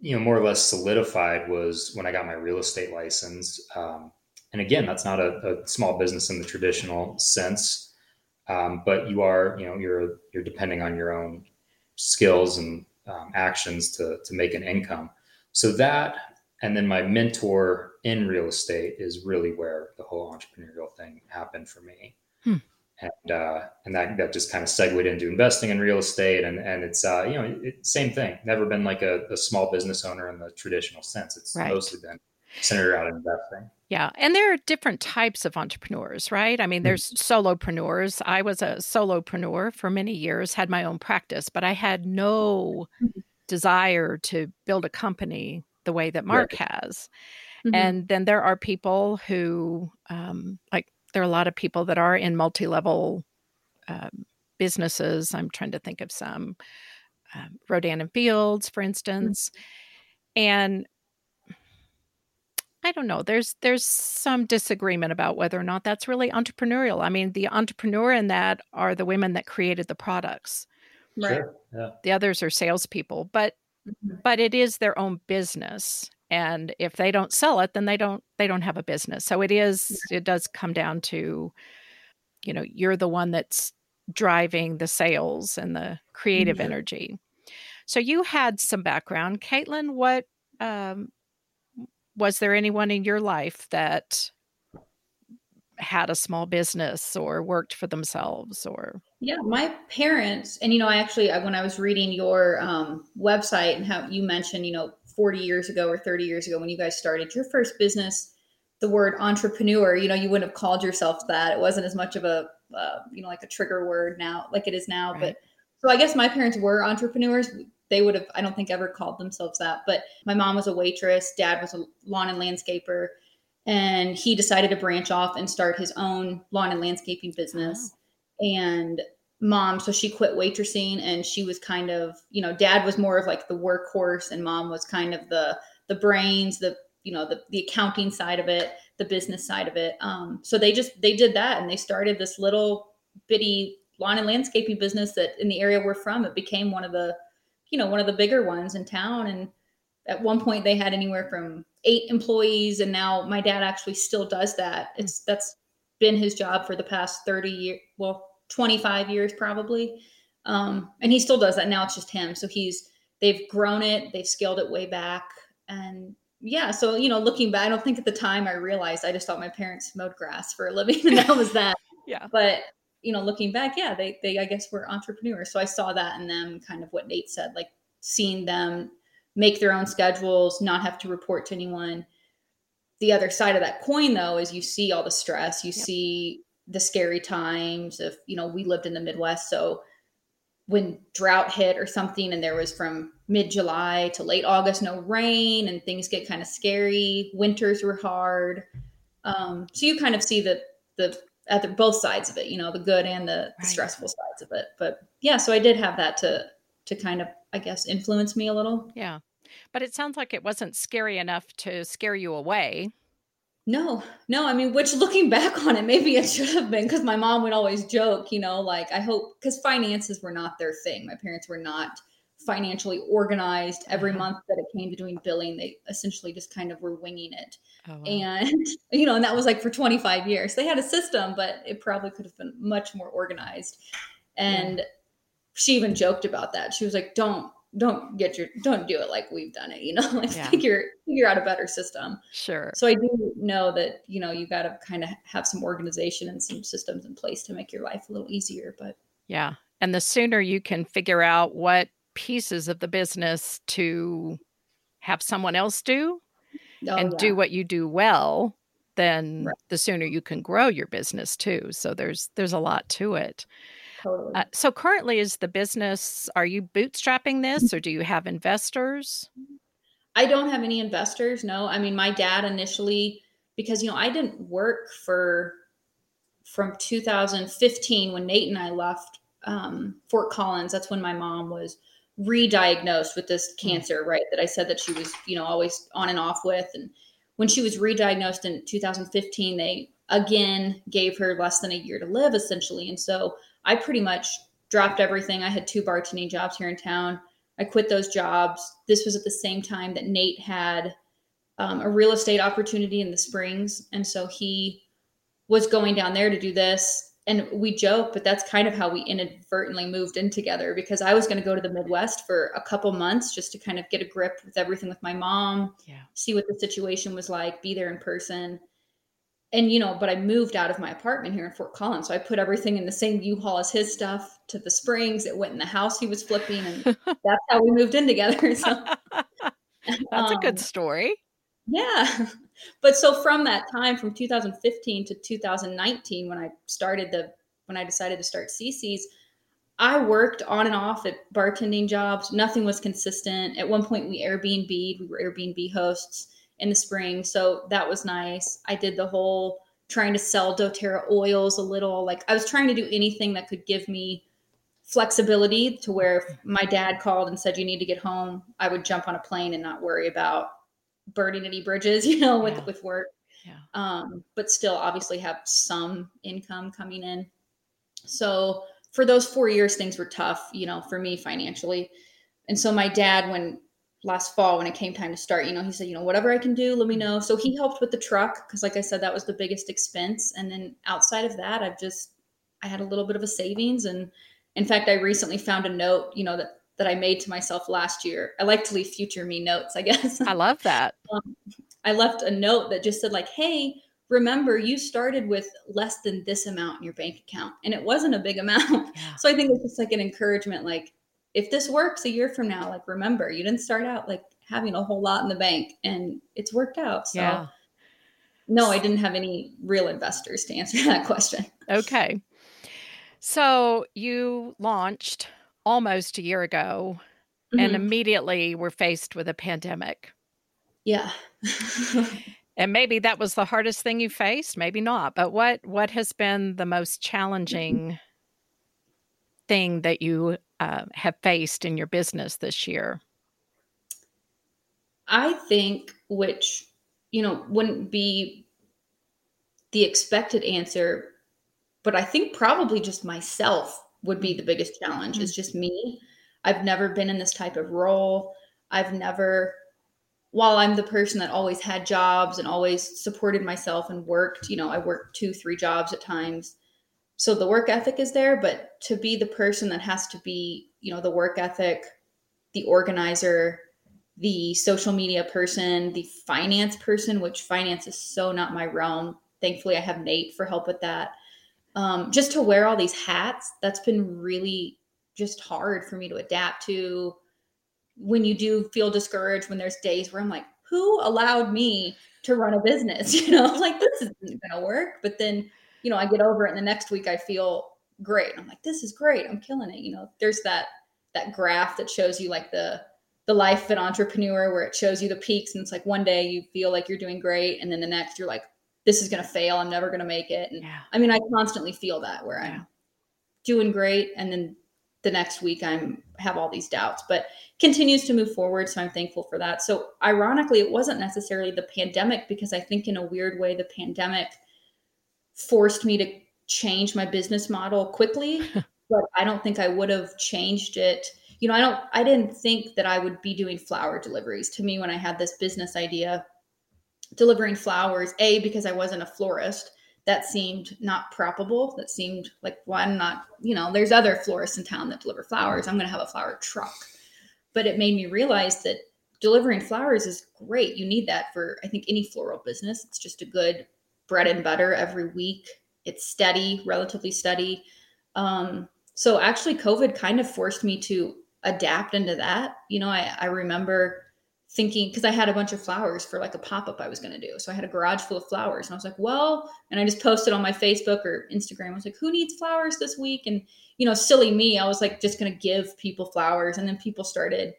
Speaker 3: you know, more or less solidified was when I got my real estate license. Um, and again, that's not a, a, small business in the traditional sense, um, but you are, you know, you're you're depending on your own skills and um, actions to to make an income. So that, and then my mentor in real estate is really where the whole entrepreneurial thing happened for me. Hmm and uh, and that that just kind of segued into investing in real estate and and it's uh, you know it, same thing never been like a, a, small business owner in the traditional sense it's right. mostly been centered around investing
Speaker 1: yeah and there are different types of entrepreneurs right i mean hmm. there's solopreneurs i was a solopreneur for many years had my own practice but i had no mm-hmm. desire to build a company the way that mark right. has mm-hmm. and then there are people who um, like there are a lot of people that are in multi-level um, businesses. I'm trying to think of some, um, Rodan and Fields, for instance, mm-hmm. and I don't know. There's there's some disagreement about whether or not that's really entrepreneurial. I mean, the entrepreneur in that are the women that created the products.
Speaker 2: Right. Sure. Yeah.
Speaker 1: The others are salespeople, but mm-hmm. but it is their own business, and if they don't sell it then they don't they don't have a business so it is it does come down to you know you're the one that's driving the sales and the creative mm-hmm. energy so you had some background caitlin what um, was there anyone in your life that had a small business or worked for themselves or?
Speaker 2: Yeah my parents and you know i actually when i was reading your um, website and how you mentioned you know 40 years ago or 30 years ago when you guys started your first business the word entrepreneur you know you wouldn't have called yourself that. It wasn't as much of a uh, you know like a trigger word now like it is now right. but so i guess my parents were entrepreneurs they would have i don't think ever called themselves that but my mom was a waitress dad was a lawn and landscaper and he decided to branch off and start his own lawn and landscaping business wow. and mom so she quit waitressing and she was kind of you know dad was more of like the workhorse and mom was kind of the the brains the you know the, the accounting side of it the business side of it um, so they just they did that and they started this little bitty lawn and landscaping business that in the area we're from it became one of the you know one of the bigger ones in town and at one point they had anywhere from eight employees and now my dad actually still does that it's that's been his job for the past 30 years well 25 years probably. Um, and he still does that now. It's just him. So he's they've grown it, they've scaled it way back, and yeah. So you know, looking back, I don't think at the time I realized. I just thought my parents mowed grass for a living, and that was that.
Speaker 1: yeah.
Speaker 2: But you know, looking back, yeah, they they I guess were entrepreneurs. So I saw that in them, kind of what Nate said, like seeing them make their own schedules, not have to report to anyone. The other side of that coin, though, is you see all the stress. You yep. see the scary times of you know we lived in the midwest so when drought hit or something and there was from mid July to late August no rain and things get kind of scary winters were hard um, so you kind of see the the at the, both sides of it you know the good and the, right. the, stressful sides of it but yeah so I did have that to to kind of I guess influence me a little
Speaker 1: yeah but it sounds like it wasn't scary enough to scare you away
Speaker 2: no, no. I mean, which looking back on it, maybe it should have been because my mom would always joke, you know, like I hope because finances were not their thing. My parents were not financially organized. Every mm-hmm. month that it came to doing billing, they essentially just kind of were winging it. Oh, wow. And, you know, and that was like for 25 years. They had a system, but it probably could have been much more organized. And yeah. she even joked about that. She was like, don't, don't get your don't do it like we've done it you know like yeah. figure figure out a better system
Speaker 1: sure
Speaker 2: so i do know that you know you got to kind of have some organization and some systems in place to make your life a little easier but
Speaker 1: yeah and the sooner you can figure out what pieces of the business to have someone else do oh, and yeah. do what you do well then right. the sooner you can grow your business too so there's there's a lot to it
Speaker 2: Totally.
Speaker 1: Uh, so currently, is the business? Are you bootstrapping this, or do you have investors?
Speaker 2: I don't have any investors. No, I mean my dad initially because you know I didn't work for from 2015 when Nate and I left um, Fort Collins. That's when my mom was re-diagnosed with this hmm. cancer, right? That I said that she was, you know, always on and off with. And when she was re-diagnosed in 2015, they again gave her less than a year to live, essentially. And so I pretty much dropped everything. I had two bartending jobs here in town. I quit those jobs. This was at the same time that Nate had um, a real estate opportunity in the Springs. And so he was going down there to do this. And we joke, but that's kind of how we inadvertently moved in together because I was going to go to the Midwest for a couple months just to kind of get a grip with everything with my mom,
Speaker 1: yeah.
Speaker 2: see what the situation was like, be there in person and you know, but I moved out of my apartment here in Fort Collins, so I put everything in the same U-Haul as his stuff to the Springs. It went in the house he was flipping, and that's how we moved in together. So
Speaker 1: that's um, a good um, story.
Speaker 2: Yeah, but so from that time, from 2015 to 2019, when I started the when I decided to start CC's, I worked on and off at bartending jobs. Nothing was consistent. At one point, we Airbnb. We were Airbnb hosts in the spring. So that was nice. I did the whole trying to sell doTERRA oils a little. Like I was trying to do anything that could give me flexibility to where if mm-hmm. my dad called and said you need to get home, I would jump on a plane and not worry about burning any bridges, you know, with
Speaker 1: yeah.
Speaker 2: with work.
Speaker 1: Yeah.
Speaker 2: Um, but still obviously have some income coming in. So for those four years, things were tough, you know, for me financially. And so my dad, when last fall when it came time to start, you know, he said, you know, whatever I can do, let me know. So he helped with the truck because, like I said, that was the biggest expense. And then outside of that, I've just I had a little bit of a savings, and in fact, I recently found a note, you know, that that I made to myself last year. I like to leave future me notes, I guess.
Speaker 1: I love that.
Speaker 2: um, I left a note that just said like, "Hey, remember you started with less than this amount in your bank account," and it wasn't a big amount. Yeah. So I think it's just like an encouragement, like if this works a year from now, like remember, you didn't start out like having a whole lot in the bank and it's worked out. So
Speaker 1: yeah.
Speaker 2: no, I didn't have any real investors to answer that question.
Speaker 1: Okay. So you launched almost a year ago mm-hmm. and immediately were faced with a pandemic.
Speaker 2: Yeah.
Speaker 1: and maybe that was the hardest thing you faced, maybe not. But what what has been the most challenging thing that you uh, have faced in your business this year?
Speaker 2: I think, which, you know, wouldn't be the expected answer, but I think probably just myself would be the biggest challenge. Mm-hmm. It's just me. I've never been in this type of role. I've never, while I'm the person that always had jobs and always supported myself and worked, you know, I worked two, three jobs at times so the work ethic is there but to be the person that has to be you know the work ethic the organizer the social media person the finance person which finance is so not my realm thankfully i have nate for help with that um, just to wear all these hats that's been really just hard for me to adapt to when you do feel discouraged when there's days where i'm like who allowed me to run a business you know like this isn't gonna work but then you know, I get over it and the next week I feel great. I'm like, this is great. I'm killing it. You know, there's that that graph that shows you like the the life of an entrepreneur where it shows you the peaks and it's like one day you feel like you're doing great and then the next you're like this is going to fail i'm never going to make it and
Speaker 1: yeah.
Speaker 2: i mean i constantly feel that where i'm doing great and then the next week i'm have all these doubts but continues to move forward so i'm thankful for that so ironically it wasn't necessarily the pandemic because i think in a weird way the pandemic forced me to change my business model quickly, but I don't think I would have changed it. You know, I don't I didn't think that I would be doing flower deliveries. To me when I had this business idea, delivering flowers, A because I wasn't a florist, that seemed not probable. That seemed like well, I'm not, you know, there's other florists in town that deliver flowers. I'm going to have a flower truck. but it made me realize that delivering flowers is great. You need that for, I think, any floral business. It's just a good bread and butter every week. It's steady, relatively steady. Um, so actually, COVID kind of forced me to adapt into that. You know, I, I remember thinking because I had a bunch of flowers for like a pop up I was going to do. So I had a garage full of flowers, and I was like, well, and I just posted on my Facebook or Instagram. I was like, who needs flowers this week? And you know, silly me, I was like, just going to give people flowers, and then people started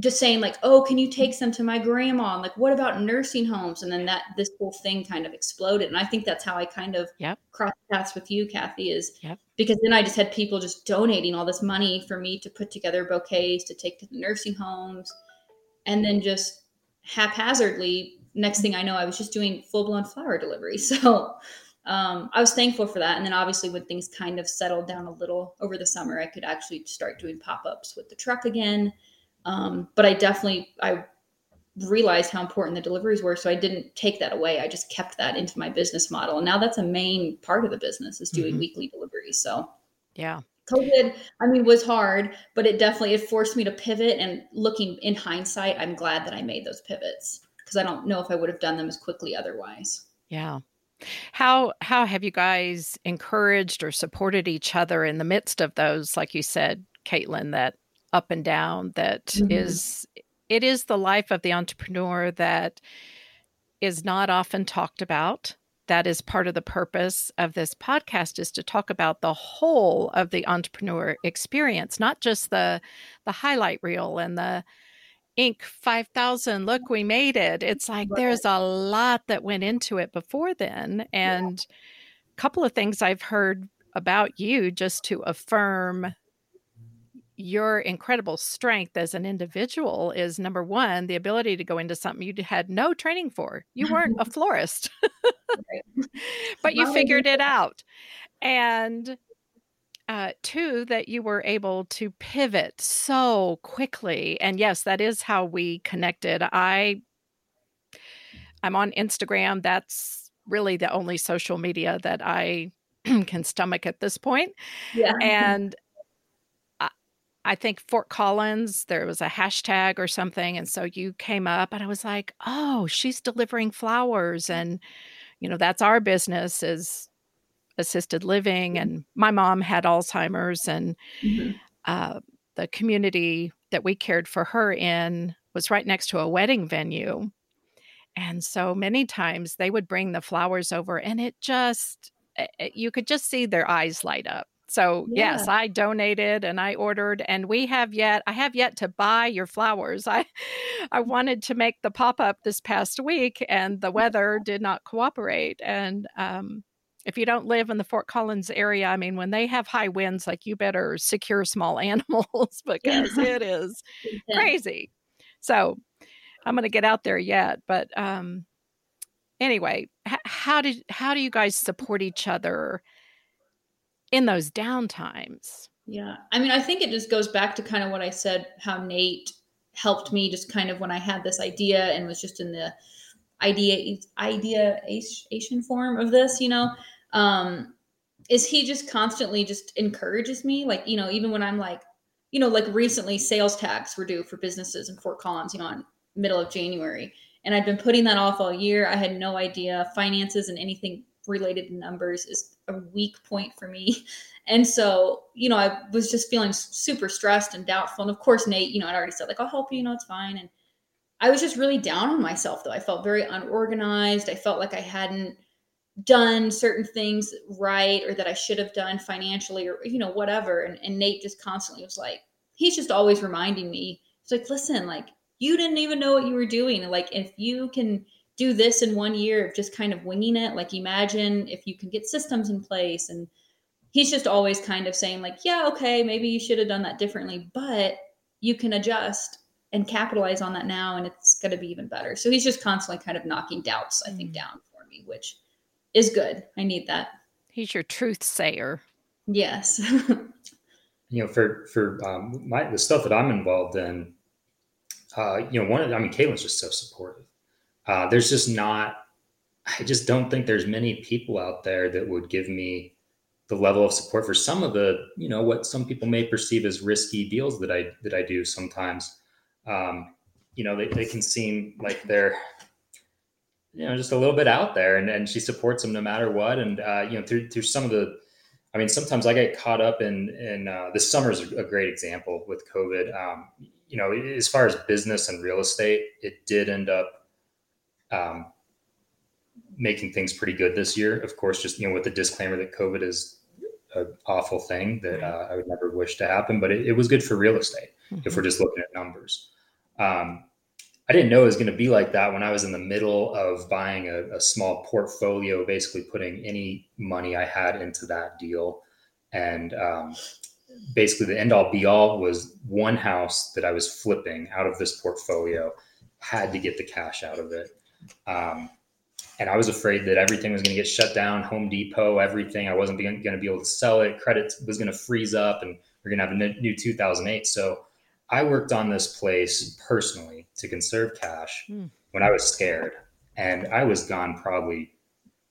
Speaker 2: just saying like, oh, can you take some to my grandma? And like, what about nursing homes? And then that this whole thing kind of exploded, and I think that's how I kind of
Speaker 1: yep.
Speaker 2: crossed paths with you, Kathy, is
Speaker 1: yep.
Speaker 2: because then I just had people just donating all this money for me to put together bouquets to take to the nursing homes and then just haphazardly next thing i know i was just doing full-blown flower delivery. So um, i was thankful for that. And then obviously when things kind of settled down a little over the summer i could actually start doing pop-ups with the truck again. Um, but i definitely i realized how important the deliveries were. So i didn't take that away. I just kept that into my business model. And now that's a main part of the business is doing mm-hmm. weekly deliveries. So
Speaker 1: yeah
Speaker 2: COVID, I mean, was hard, but it definitely it forced me to pivot. And looking in hindsight, I'm glad that I made those pivots because I don't know if I would have done them as quickly otherwise.
Speaker 1: Yeah. How how have you guys encouraged or supported each other in the midst of those, like you said, Caitlin, that up and down that mm-hmm. is it is the life of the entrepreneur that is not often talked about that is part of the purpose of this podcast is to talk about the whole of the entrepreneur experience not just the the highlight reel and the Inc. 5000 look we made it it's like right. there's a lot that went into it before then and a yeah. couple of things i've heard about you just to affirm your incredible strength as an individual is number one, the ability to go into something you had no training for. You weren't a florist, but you figured it out. And uh, two, that you were able to pivot so quickly. And yes, that is how we connected. I, I'm on Instagram. That's really the only social media that I can stomach at this point.
Speaker 2: Yeah.
Speaker 1: And I think Fort Collins, there was a hashtag or something. And so you came up and I was like, oh, she's delivering flowers. And, you know, that's our business is assisted living. And my mom had Alzheimer's and mm-hmm. uh, the community that we cared for her in was right next to a wedding venue. And so many times they would bring the flowers over and it just, eh, eh, you could just see their eyes light up so yeah. yes, I donated and I ordered and we have yet I have yet to buy your flowers. I I wanted to make the pop-up this past week and the weather did not cooperate and um if you don't live in the Fort Collins area, I mean, when they have high winds, like you better secure small animals because it is crazy. So I'm going to get out there yet, but um, anyway, h- how did how do you guys support each other in those down times.
Speaker 2: Yeah. I mean, I think it just goes back to kind of what I said, how Nate helped me just kind of when I had this idea and was just in the idea ideation form of this, you know. Um, is he just constantly just encourages me like you know even when i'm like you know like recently sales tax were due for businesses in fort collins you know in middle of january and i'd been putting that off all year i had no idea finances and anything related numbers is a weak point for me. And so, you know, I was just feeling super stressed and doubtful. And of course, Nate, you know, I'd already said, like, I'll help you, you know, it's fine. And I was just really down on myself, though. I felt very unorganized. I felt like I hadn't done certain things right or that I should have done financially or, you know, whatever. And, and Nate just constantly was like, he's just always reminding me, he's like, listen, like, you didn't even know what you were doing. Like, if you can do this in one year of just kind of winging it. Like imagine if you can get systems in place and he's just always kind of saying like, yeah, okay, maybe you should have done that differently, but you can adjust and capitalize on that now and it's going to be even better. So he's just constantly kind of knocking doubts, I think, mm. down for me, which is good. I need that.
Speaker 1: He's your truth sayer.
Speaker 2: Yes.
Speaker 3: you know, for for um, my the stuff that I'm involved in, uh, you know, one of I mean, Caitlin's just so supportive uh, there's just not i just don't think there's many people out there that would give me the level of support for some of the you know what some people may perceive as risky deals that i that i do sometimes um, you know, they, they can seem like they're, you know, just a little bit out there and, and she supports them no matter what. And, uh, you know, through, through some of the, I mean, sometimes I get caught up in, in, uh, this summer is a great example with COVID. Um, you know, as far as business and real estate, it did end up, um, making things pretty good this year. Of course, just, you know, with the disclaimer that COVID is an awful thing that uh, I would never wish to happen, but it, it was good for real estate mm-hmm. if we're just looking at numbers. Um, I didn't know it was going to be like that when I was in the middle of buying a, a, small portfolio, basically putting any money I had into that deal. And um, basically, the end all be all was one house that I was flipping out of this portfolio, had to get the cash out of it. Um, and I was afraid that everything was going to get shut down Home Depot, everything. I wasn't going to be able to sell it. Credit was going to freeze up, and we're going to have a new 2008. So I worked on this place personally to conserve cash mm. when I was scared, and I was gone probably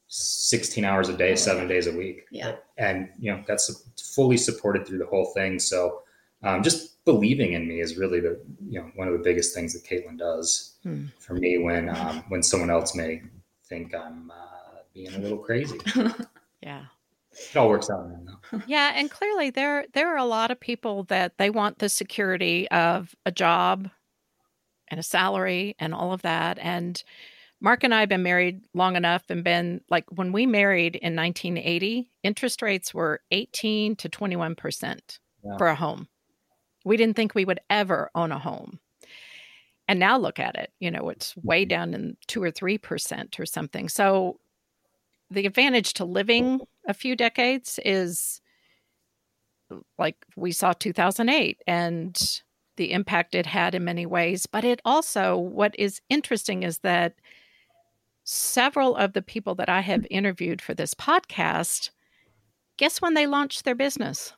Speaker 3: 16 hours a day, seven days a week.
Speaker 2: Yeah.
Speaker 3: And, you know, that's fully supported through the whole thing. So um, just believing in me is really the, you know, one of the biggest things that Caitlin does mm. for me when, um, when someone else may think I'm uh, being a little crazy.
Speaker 1: yeah.
Speaker 3: It all works out though.
Speaker 1: Yeah, and clearly there there are a lot of people that they want the security of a job and a salary and all of that. And Mark and I have been married long enough and been like when we married in 1980, interest rates were 18 to 21% yeah. for a home. We didn't think we would ever own a home. And now look at it, you know, it's way mm-hmm. down in 2 or 3% or something. So the advantage to living a few decades is like we saw 2008 and the impact it had in many ways. But it also, what is interesting is that several of the people that I have interviewed for this podcast, guess when they launched their business?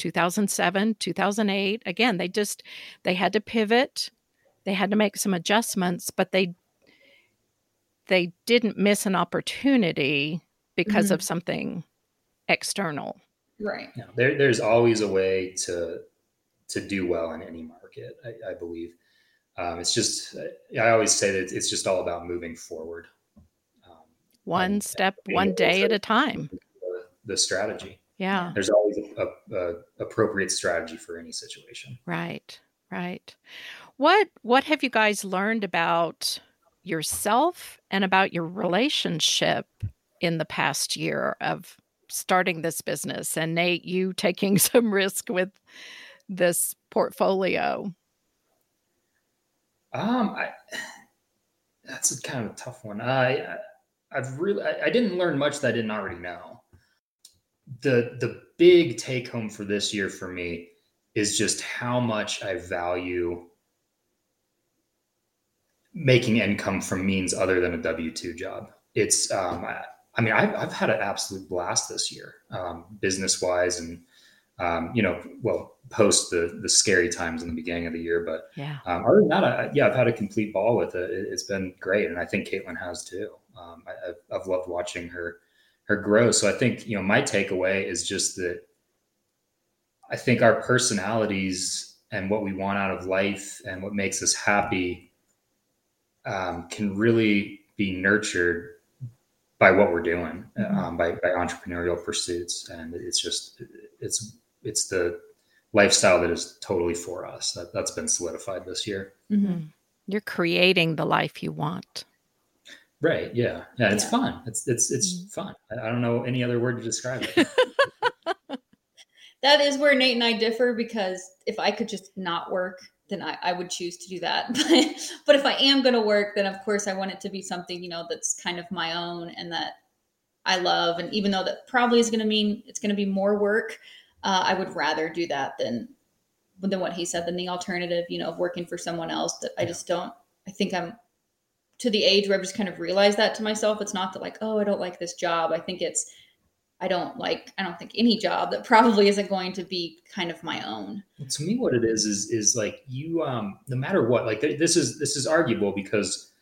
Speaker 1: 2007, 2008. Again, they just they had to pivot. They had to make some adjustments, but they they didn't miss an opportunity because mm-hmm. of something external.
Speaker 2: Right.
Speaker 3: Yeah, there, there's always a way to to do well in any market. I, I believe. Um, it's just I always say that it's just all about moving forward.
Speaker 1: Um, one step, one day at a time.
Speaker 3: The, the, strategy.
Speaker 1: Yeah.
Speaker 3: There's always a, a, a appropriate strategy for any situation.
Speaker 1: Right. Right. What What have you guys learned about yourself and about your relationship in the past year of starting this business and Nate you taking some risk with this portfolio
Speaker 3: um I that's a kind of a tough one I, I have really I, I didn't learn much that I didn't already know the the big take home for this year for me is just how much I value making income from means other than a W two job. It's, um, I, I, mean, I've, I've, had an absolute blast this year, um, business wise, and um, you know, well, post the the scary times in the beginning of the year, but
Speaker 1: yeah,
Speaker 3: um, other than that, I, yeah, I've had a complete ball with it. it. has been great, and I think Caitlin has too. Um, I, I've loved watching her her grow. So I think you know my takeaway is just that I think our personalities and what we want out of life and what makes us happy um, can really be nurtured by what we're doing, mm-hmm. um, by, by entrepreneurial pursuits, and it's just it's it's the lifestyle that is totally for us. That that's been solidified this year.
Speaker 1: Mm-hmm. You're creating the life you want.
Speaker 3: Right. Yeah. Yeah. It's yeah. fun. It's it's it's mm-hmm. fun. I, don't know any other word to describe it.
Speaker 2: that is where Nate and I differ because if I could just not work, then I, I would choose to do that. But but if I am going to work, then of course I want it to be something you know that's kind of my own and that I love. And even though that probably is going to mean it's going to be more work, uh, I would rather do that than than what he said than the alternative, you know, of working for someone else. That I just don't. I think I'm to the age where I've just kind of realized that to myself. It's not that like, oh, I don't like this job. I think it's I don't like I don't think any job that probably isn't going to be kind of my own.
Speaker 3: To me, what it is is is like you um no matter what like this is this is arguable because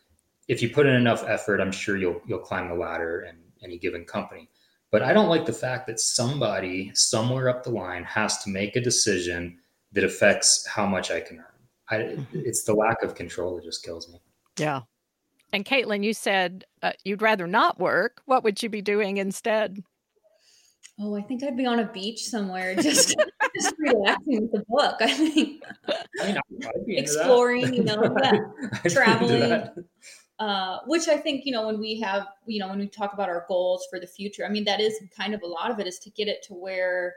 Speaker 3: if you put in enough effort, I'm sure you'll you'll climb the ladder in any given company. But I don't like the fact that somebody somewhere up the line has to make a decision that affects how much I can earn. I, mm-hmm. it's the lack of control that just kills me.
Speaker 1: Yeah. And Caitlin, you said uh, you'd rather not work. What would you be doing instead?
Speaker 2: Oh, I think I'd be on a beach somewhere, just just relaxing with a book. I think I mean, exploring, you know, yeah, traveling. Uh, which I think you know when we have you know when we talk about our goals for the future. I mean, that is kind of a lot of it is to get it to where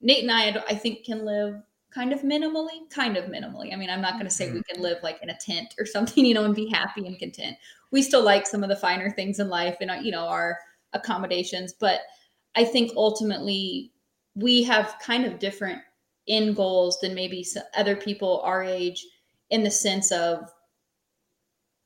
Speaker 2: Nate and I, I think, can live kind of minimally, kind of minimally. I mean, I'm not going to say we mm-hmm. can live like in a tent or something, you know, and be happy and content. We still like some of the finer things in life and, uh, you know, our accommodations. But I think ultimately we have kind of different end goals than maybe other people our age in the sense of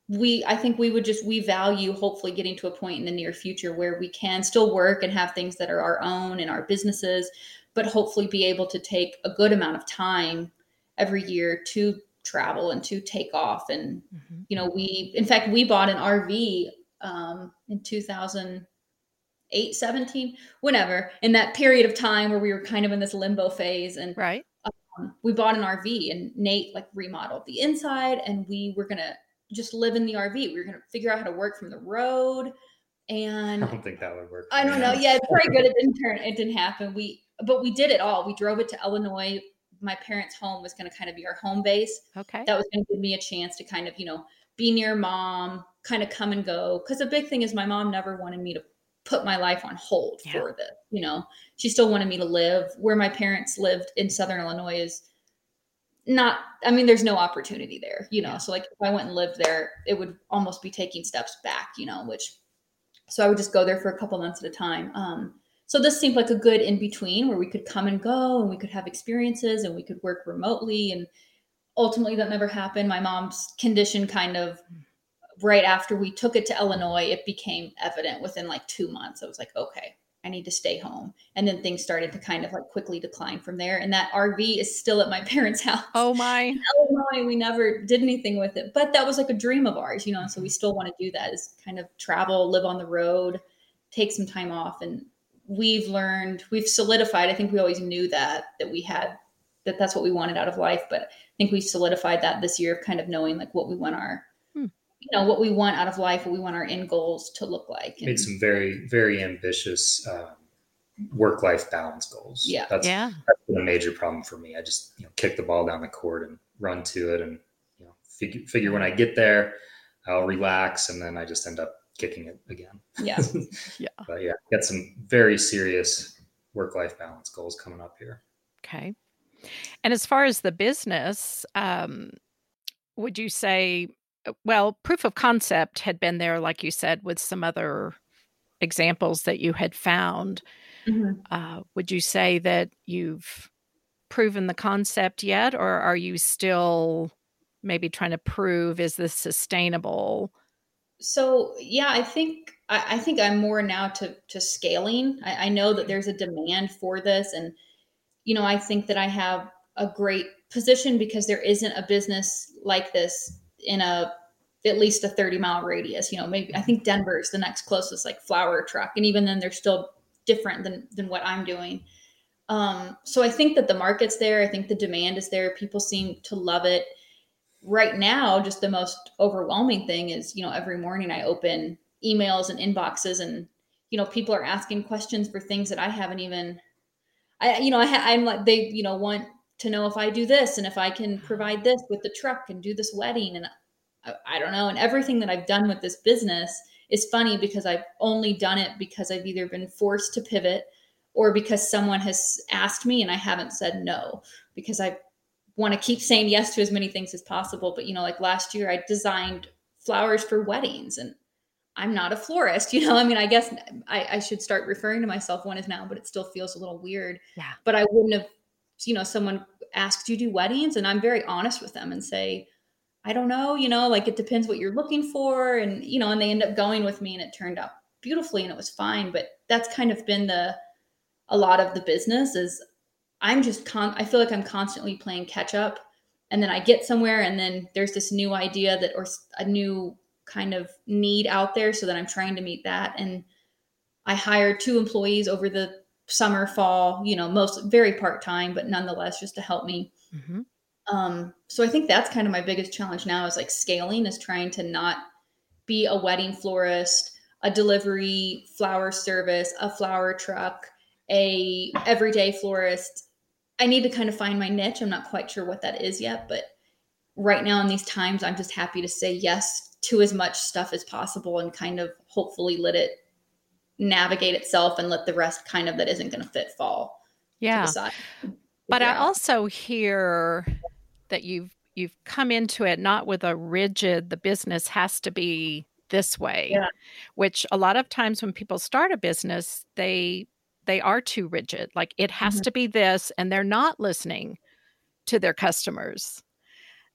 Speaker 2: we i think we would just we value hopefully getting to a point in the near future where we can still work and have things that are our own and our businesses but hopefully be able to take a good amount of time every year to travel and to take off. And, mm-hmm. you know, we, in fact, we bought an RV um, in 2008, 17, whenever, in that period of time where we were kind of in this limbo phase. And
Speaker 1: right.
Speaker 2: Um, we bought an RV and Nate like remodeled the inside and we were going to just live in the RV. We were going to figure out how to work from the road. And
Speaker 3: I don't think that would work.
Speaker 2: I don't know. Yeah, it's very good. It didn't turn. It didn't happen. We but we did it all. We drove it to Illinois. My parents' home was going to kind of be our home base.
Speaker 1: Okay.
Speaker 2: That was going to give me a chance to kind of, you know, be near mom, kind of come and go. Because the big thing is my mom never wanted me to put my life on hold yeah. for this. You know, she still wanted me to live where my parents lived in Southern Illinois is not i mean there's no opportunity there you know yeah. so like if i went and lived there it would almost be taking steps back you know which so i would just go there for a couple months at a time um so this seemed like a good in between where we could come and go and we could have experiences and we could work remotely. And ultimately, that never happened. My mom's condition kind of right after we took it to Illinois, it became evident within like two months. I was like, okay, I need to stay home. And then things started to kind of like quickly decline from there. And that RV is still at my parents' house.
Speaker 1: Oh my.
Speaker 2: In Illinois, we never did anything with it. But that was like a dream of ours, you know. So we mm-hmm. still want to do that is kind of travel, live on the road, take some time off. And we've learned, we've solidified. I think we always knew that that we had that that's what we wanted out of life, but I think we solidified that this year of kind of knowing like what we want our hmm. you know what we want out of life, what we want our end goals to look like.
Speaker 3: And, Made some very very ambitious um, work life balance goals.
Speaker 2: Yeah,
Speaker 3: that's
Speaker 1: yeah.
Speaker 3: that's been a major problem for me. I just you know kick the ball down the court and run to it, and you know figure figure when I get there, I'll relax, and then I just end up kicking it again.
Speaker 2: Yeah.
Speaker 1: yeah.
Speaker 3: But yeah, got some very serious work life balance goals coming up here.
Speaker 1: Okay. And as far as the business, um, would you say, well, proof of concept had been there, like you said, with some other examples that you had found. Mm-hmm. Uh, would you say that you've proven the concept yet, or are you still maybe trying to prove is this sustainable?
Speaker 2: So yeah i think I, I, think i'm more now to to scaling. I, I know that there's a demand for this and you know i think that i have a great position because there isn't a business like this in a at least a 30 mile radius you know maybe i think denver is the next closest like flower truck and even then they're still different than than what i'm doing. Um, so i think that the market's there i think the demand is there people seem to love it right now just the most overwhelming thing is you know every morning i open emails and inboxes and you know people are asking questions for things that i haven't even i you know I ha- i'm like they you know want to know if i do this and if i can provide this with the truck and do this wedding and I, I don't know. And everything that i've done with this business is funny because i've only done it because i've either been forced to pivot or because someone has asked me and i haven't said no because i want to keep saying yes to as many things as possible. But, you know, like last year I designed flowers for weddings and I'm not a florist, you know. I mean, I guess I, I, should start referring to myself one as now, but it still feels a little weird.
Speaker 1: Yeah.
Speaker 2: But I wouldn't have, you know, someone asked, Do you do weddings? And I'm very honest with them and say, I don't know, you know, like it depends what you're looking for. And, you know, and they end up going with me and it turned out beautifully and it was fine. But that's kind of been the a lot of the business is I'm just con I feel like I'm constantly playing catch up and then I get somewhere and then there's this new idea that or a new kind of need out there so that I'm trying to meet that and I hired two employees over the summer fall, you know, most very part-time but nonetheless just to help me. Mm-hmm. Um, so I think that's kind of my biggest challenge now is like scaling is trying to not be a wedding florist, a delivery flower service, a flower truck, a everyday florist. I need to kind of find my niche. I'm not quite sure what that is yet, but right now in these times, I'm just happy to say yes to as much stuff as possible and kind of hopefully let it navigate itself and let the rest kind of that isn't going to fit fall.
Speaker 1: Yeah. But I also hear that you've you've come into it not with a rigid the business has to be this way yeah. which a lot of times when people start a business they they are too rigid like it has mm-hmm. to be this and they're not listening to their customers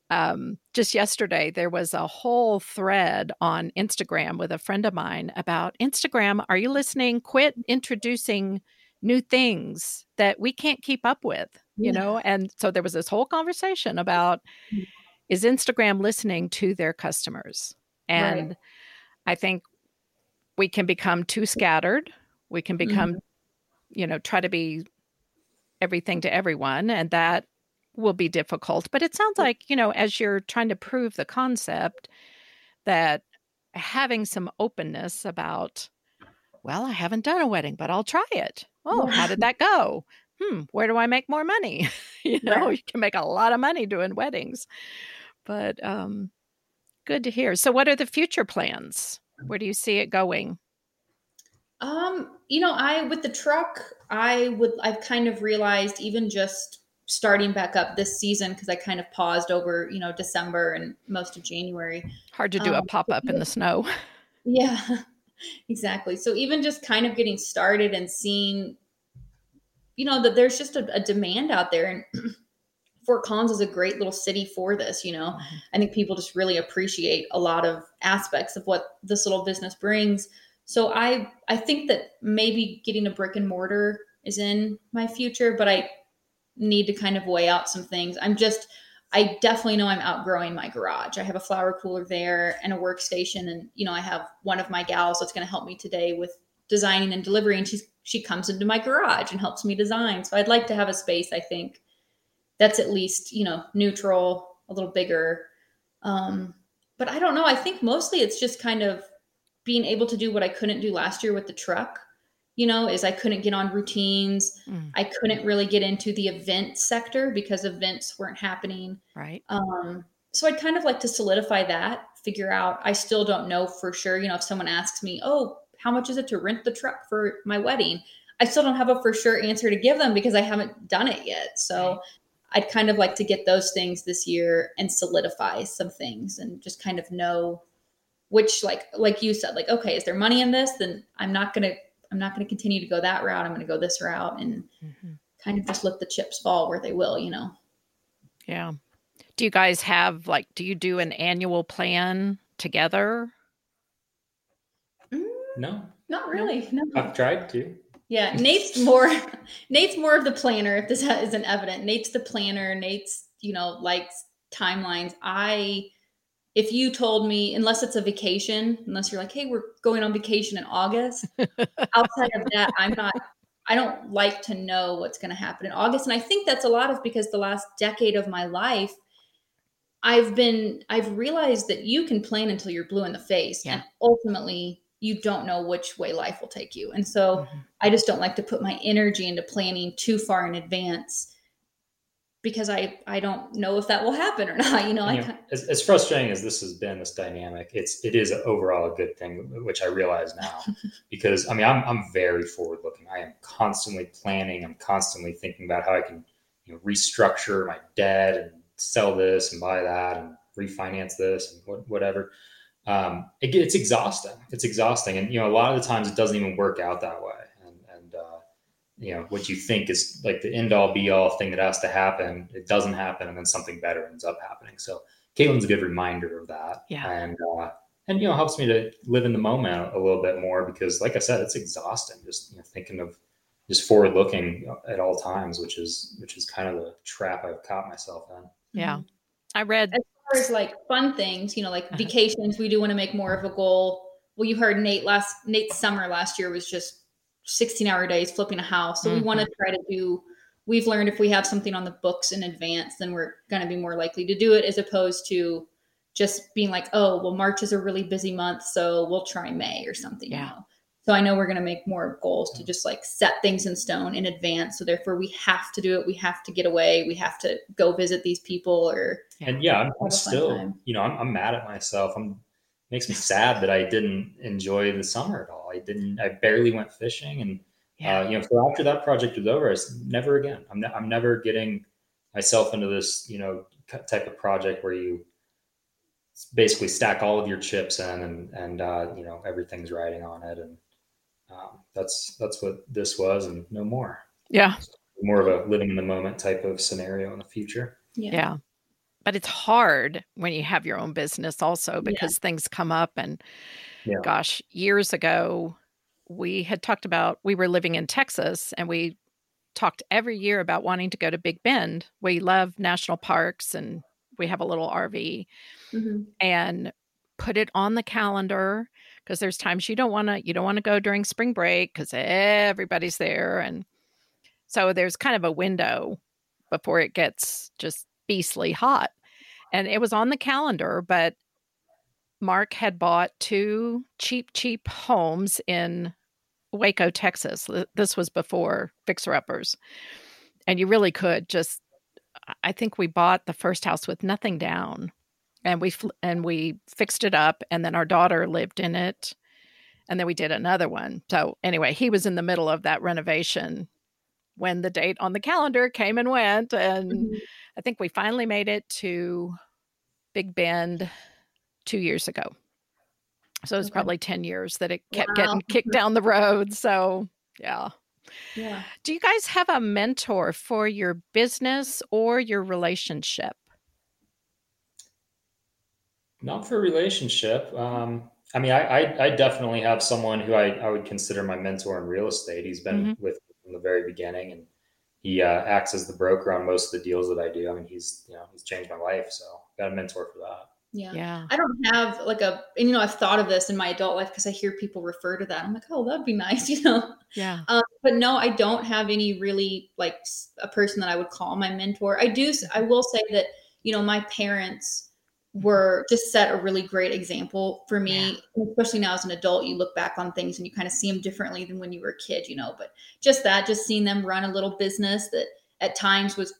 Speaker 1: um, just yesterday there was a whole thread on instagram with a friend of mine about instagram are you listening quit introducing new things that we can't keep up with you yeah. know and so there was this whole conversation about mm. is instagram listening to their customers and right. i think we can become too scattered we can become mm-hmm. You know try to be everything to everyone and that will be difficult but it sounds like you know as you're trying to prove the concept that having some openness about well i haven't done a wedding but i'll try it oh how did that go hmm, where do I make more money? you know, right. you can make a lot of money doing weddings. But um, good to hear. So, what are the future plans? Where do you see it going?
Speaker 2: Um, you know, I with the truck, I would I've kind of realized even just starting back up this season because I kind of paused over, you know, December and most of January.
Speaker 1: Hard to do um, a pop up in the snow.
Speaker 2: Yeah, exactly. So even just kind of getting started and seeing you know that there's just a, a demand out there and Fort Collins is a great little city for this, you know. Mm-hmm. I think people just really appreciate a lot of aspects of what this little business brings. So I I think that maybe getting a brick and mortar is in my future, but I need to kind of weigh out some things. I'm just I definitely know I'm outgrowing my garage. I have a flower cooler there and a workstation and you know, I have one of my gals that's going to help me today with designing and delivery and she's she comes into my garage and helps me design. So I'd like to have a space, I think, that's at least, you know, neutral, a little bigger. Um, but I don't know. I think mostly it's just kind of being able to do what I couldn't do last year with the truck. You know, is I couldn't get on routines. Mm. I couldn't really get into the event sector because events weren't happening.
Speaker 1: Right.
Speaker 2: Um, so I'd kind of like to solidify that, figure out. I still don't know for sure. You know, if someone asks me, "Oh, how much is it to rent the truck for my wedding? I still don't have a for sure answer to give them because I haven't done it yet. So I'd kind of like to get those things this year and solidify some things and just kind of know which like like you said like okay is there money in this then i'm not gonna i'm not gonna continue to go that route i'm gonna go this route and mm-hmm. kind of just let the chips fall where they will you know
Speaker 1: yeah do you guys have like do you do an annual plan together
Speaker 3: no.
Speaker 2: Not really. No.
Speaker 3: I've tried to.
Speaker 2: Yeah, Nate's more Nate's more of the planner if this isn't evident. Nate's the planner. Nate's, you know, likes timelines. I if you told me unless it's a vacation, unless you're like, "Hey, we're going on vacation in August." outside of that, I'm not I don't like to know what's going to happen in August. And I think that's a lot of because the last decade of my life I've been I've realized that you can plan until you're blue in the face yeah. and ultimately you don't know which way life will take you. And so mm-hmm. I just don't like to put my energy into planning too far in advance because I I don't know if that will happen or not. You know, you know
Speaker 3: as, as, frustrating as this has been, this dynamic, it's it is overall a good thing, which I realize now. because I mean, I'm I'm very forward looking. I am constantly planning. I'm constantly thinking about how I can you know restructure my debt and sell this and buy that and refinance this and whatever um, it, it's exhausting. It's exhausting, and you know a lot of the times it doesn't even work out that way. And, and you know what you think is like the end all be all thing that has to happen, it doesn't happen, and then something better ends up happening. So Caitlin's a good reminder of that.
Speaker 1: Yeah,
Speaker 3: and uh, and you know helps me to live in the moment a little bit more because, like I said, it's exhausting just you know, thinking of just forward looking at all times, which is which is kind of the trap I've caught myself in.
Speaker 1: Yeah, I read as
Speaker 2: far as like fun things, you know, like uh-huh. vacations, we do want to make more of a goal. Well, you heard Nate last Nate's summer last year was just 16 hour days flipping a house. So mm-hmm. we want to try to do we've learned if we have something on the books in advance, then we're going to be more likely to do it as opposed to just being like, oh, well, March is a really busy month, so we'll try May or something. Yeah. You know? So I know we're going to make more goals to just like set things in stone in advance. So therefore, we have to do it. We have to get away. We have to go visit these people. Or
Speaker 3: and yeah, I'm, I'm still, you know, I'm, I'm mad at myself. I'm makes me sad that I didn't enjoy the summer at all. I didn't. I barely went fishing, and yeah. uh, you know, so after that project was over, I said, never again. I'm ne- I'm never getting myself into this, you know, type of project where you basically stack all of your chips in and and uh, you know everything's riding on it and um, that's that's what this was and no more
Speaker 1: yeah
Speaker 3: more of a living in the moment type of scenario in the future
Speaker 1: yeah, yeah. But it's hard when you have your own business also because yeah. things come up and yeah. gosh years ago we had talked about we were living in texas and we talked every year about wanting to go to big bend we love national parks and we have a little rv mm-hmm. and put it on the calendar because there's times you don't want to you don't want to go during spring break because everybody's there and so there's kind of a window before it gets just beastly hot and it was on the calendar but mark had bought two cheap cheap homes in waco texas. This was before fixer uppers and you really could just i think we bought the first house with nothing down and we and we fixed it up and then our daughter lived in it and then we did another one. So anyway he was in the middle of that renovation when the date on the calendar came and went and mm-hmm. i think we finally made it to big bend two years ago so it was okay. probably 10 years that it kept wow. getting kicked down the road so yeah yeah do you guys have a mentor for your business or your relationship
Speaker 3: not for relationship. Um, I mean, I, I, I, definitely have someone who I, I would consider my mentor in real estate. He's been mm-hmm. with me from the very beginning, and he uh, acts as the broker on most of the deals that I do. I mean, he's you know he's changed my life, so got a mentor for that.
Speaker 2: Yeah. yeah. I don't have like a, and you know, I've thought of this in my adult life because I hear people refer to that. I'm like, oh, that'd be nice, you know?
Speaker 1: Yeah.
Speaker 2: Um, but no, I don't have any really like a person that I would call my mentor. I do, I will say that, you know, my parents, were just set a really great example for me yeah. especially now as an adult you look back on things and you kind of see them differently than when you were a kid you know but just that just seeing them run a little business that at times was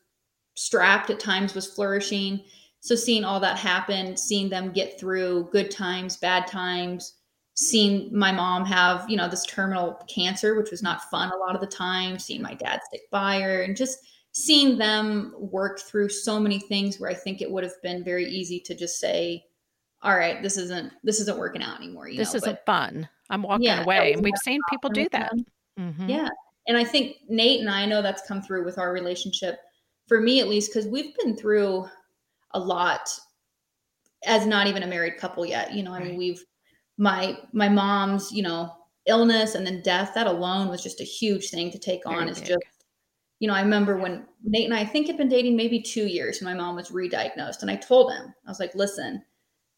Speaker 2: strapped at times was flourishing so seeing all that happen seeing them get through good times bad times seeing my mom have you know this terminal cancer which was not fun a lot of the time seeing my dad stick by her and just seeing them work through so many things where I think it would have been very easy to just say, all right, this isn't this isn't working out anymore.
Speaker 1: this know? isn't fun. I'm walking yeah, away. And we've seen people do that.
Speaker 2: Mm-hmm. Yeah. And I think Nate and I know that's come through with our relationship, for me at least, because we've been through a lot as not even a married couple yet. You know, I mean, we've my my mom's, you know, illness and then death, that alone was just a huge thing to take Very on. It's just you know, I remember when Nate and I, I think had been dating maybe two years when my mom was re-diagnosed. And I told him, I was like, listen,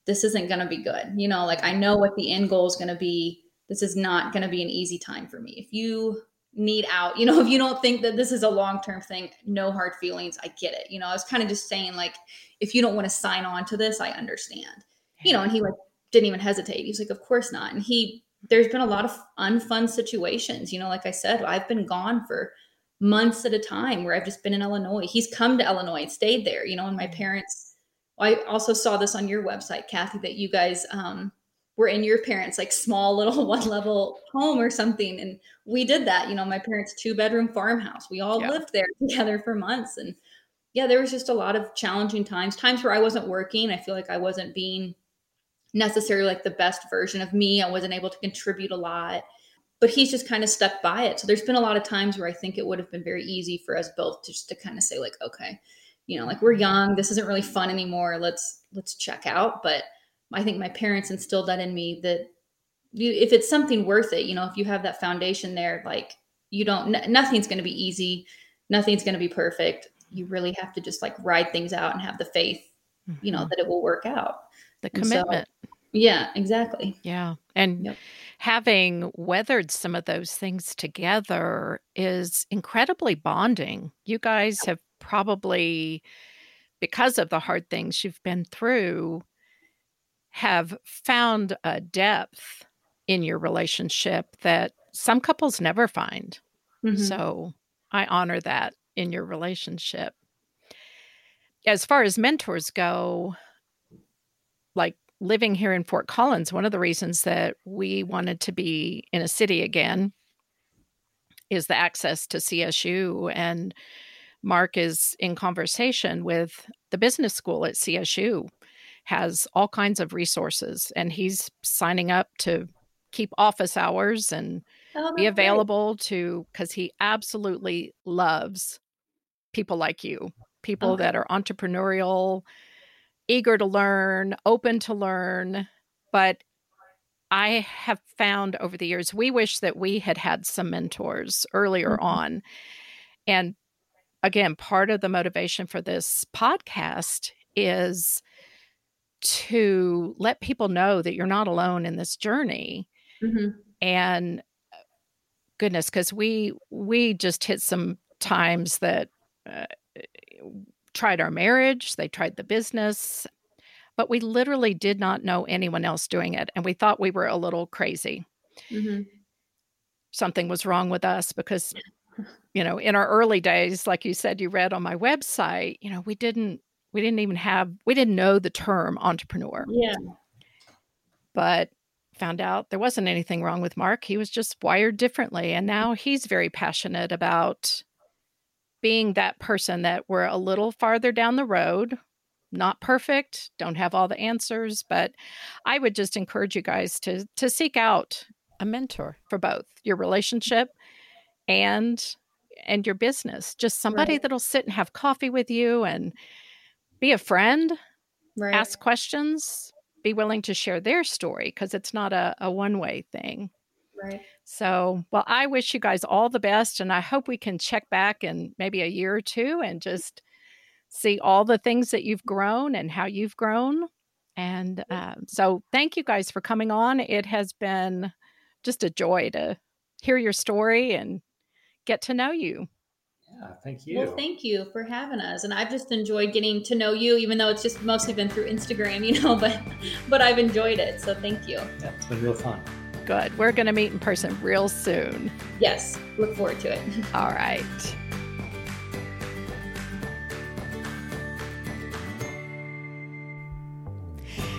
Speaker 2: this isn't going to be good. You know, like I know what the end goal is going to be. This is not going to be an easy time for me. If you need out, you know, if you don't think that this is a long-term thing, no hard feelings. I get it. You know, I was kind of just saying like, if you don't want to sign on to this, I understand, you know, and he like didn't even hesitate. He's like, of course not. And he, there's been a lot of unfun situations, you know, like I said, I've been gone for months at a time where I've just been in Illinois. He's come to Illinois and stayed there, you know, and my mm-hmm. parents, I also saw this on your website, Kathy, that you guys um, were in your parents' like small little one level home or something. And we did that, you know, my parents' two bedroom farmhouse. We all yeah. lived there together for months. And yeah, there was just a lot of challenging times, times where I wasn't working. I feel like I wasn't being necessarily like the best version of me. I wasn't able to contribute a lot but he's just kind of stuck by it. So there's been a lot of times where I think it would have been very easy for us both to just to kind of say like, okay, you know, like we're young, this isn't really fun anymore. Let's let's check out. But I think my parents instilled that in me that you, if it's something worth it, you know, if you have that foundation there, like you don't, n- nothing's going to be easy, nothing's going to be perfect. You really have to just like ride things out and have the faith, mm-hmm. you know, mm-hmm. that it will work out.
Speaker 1: The commitment.
Speaker 2: So, Yeah, exactly.
Speaker 1: Yeah. And yep. having weathered some of those things together is incredibly bonding. You guys have probably, because of the hard things you've been through, have found a depth in your relationship that some couples never find. Mm-hmm. So I honor that in your relationship. As far as mentors go, like living here in Fort Collins, one of the reasons that we wanted to be in a city again is the access to CSU. And Mark is in conversation with the business school at CSU, has all kinds of resources, and he's signing up to keep office hours and oh, be available great. to because he absolutely loves people like you, people okay. that are entrepreneurial eager to learn, open to learn. But I have found over the years, we wish that we had had some mentors earlier mm-hmm. on. And again, part of the motivation for this podcast is to let people know that you're not alone in this journey. Mm-hmm. And goodness, because we we just hit some times that uh, tried our marriage, they tried the business, but we literally did not know anyone else doing it. And we thought we were a little crazy. Mm-hmm. Something was wrong with us because, you know, in our early days, like you said, you read on my website, you know, we didn't, we didn't even have, we didn't know the term entrepreneur.
Speaker 2: Yeah.
Speaker 1: But found out there wasn't anything wrong with Mark. He was just wired differently. And now he's very passionate about being that person that we're a little farther down the road, not perfect, don't have all the answers, but I would just encourage you guys to to seek out a mentor for both your mm-hmm. relationship and and your business. Just somebody right. that'll sit and have coffee with you and be a friend, right. ask questions, be willing to share their story because it's not a, a one way thing.
Speaker 2: Right.
Speaker 1: So, well, I wish you guys all the best. And I hope we can check back in maybe a year or two and just see all the things that you've grown and how you've grown. And uh, so, thank you guys for coming on. It has been just a joy to hear your story and get to know you.
Speaker 3: Yeah, thank you.
Speaker 2: Well, thank you for having us. And I've just enjoyed getting to know you, even though it's just mostly been through Instagram, you know, but but I've enjoyed it. So thank you.
Speaker 3: Yeah, it's been real fun
Speaker 1: good. We're going to meet in person real soon.
Speaker 2: Yes, look forward to it.
Speaker 1: All right.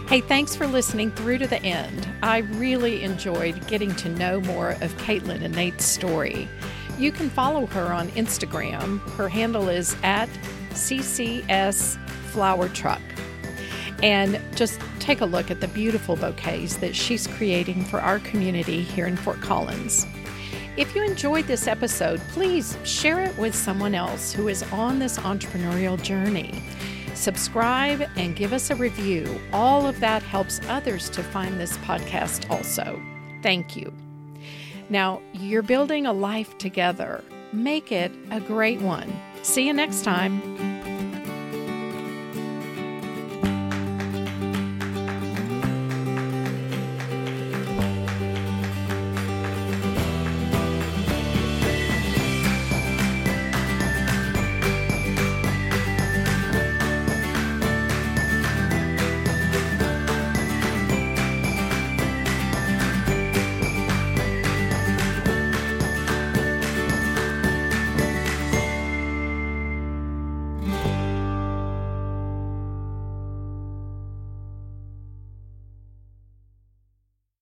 Speaker 1: Hey, thanks for listening through to the end. I really enjoyed getting to know more of Caitlin and Nate's story. You can follow her on Instagram. Her handle is at CCS Flower Truck. And just take a look at the beautiful bouquets that she's creating for our community here in Fort Collins. If you enjoyed this episode, please share it with someone else who is on this entrepreneurial journey. Subscribe and give us a review. All of that helps others to find this podcast also. Thank you. Now, you're building a life together. Make it a great one. See you next time.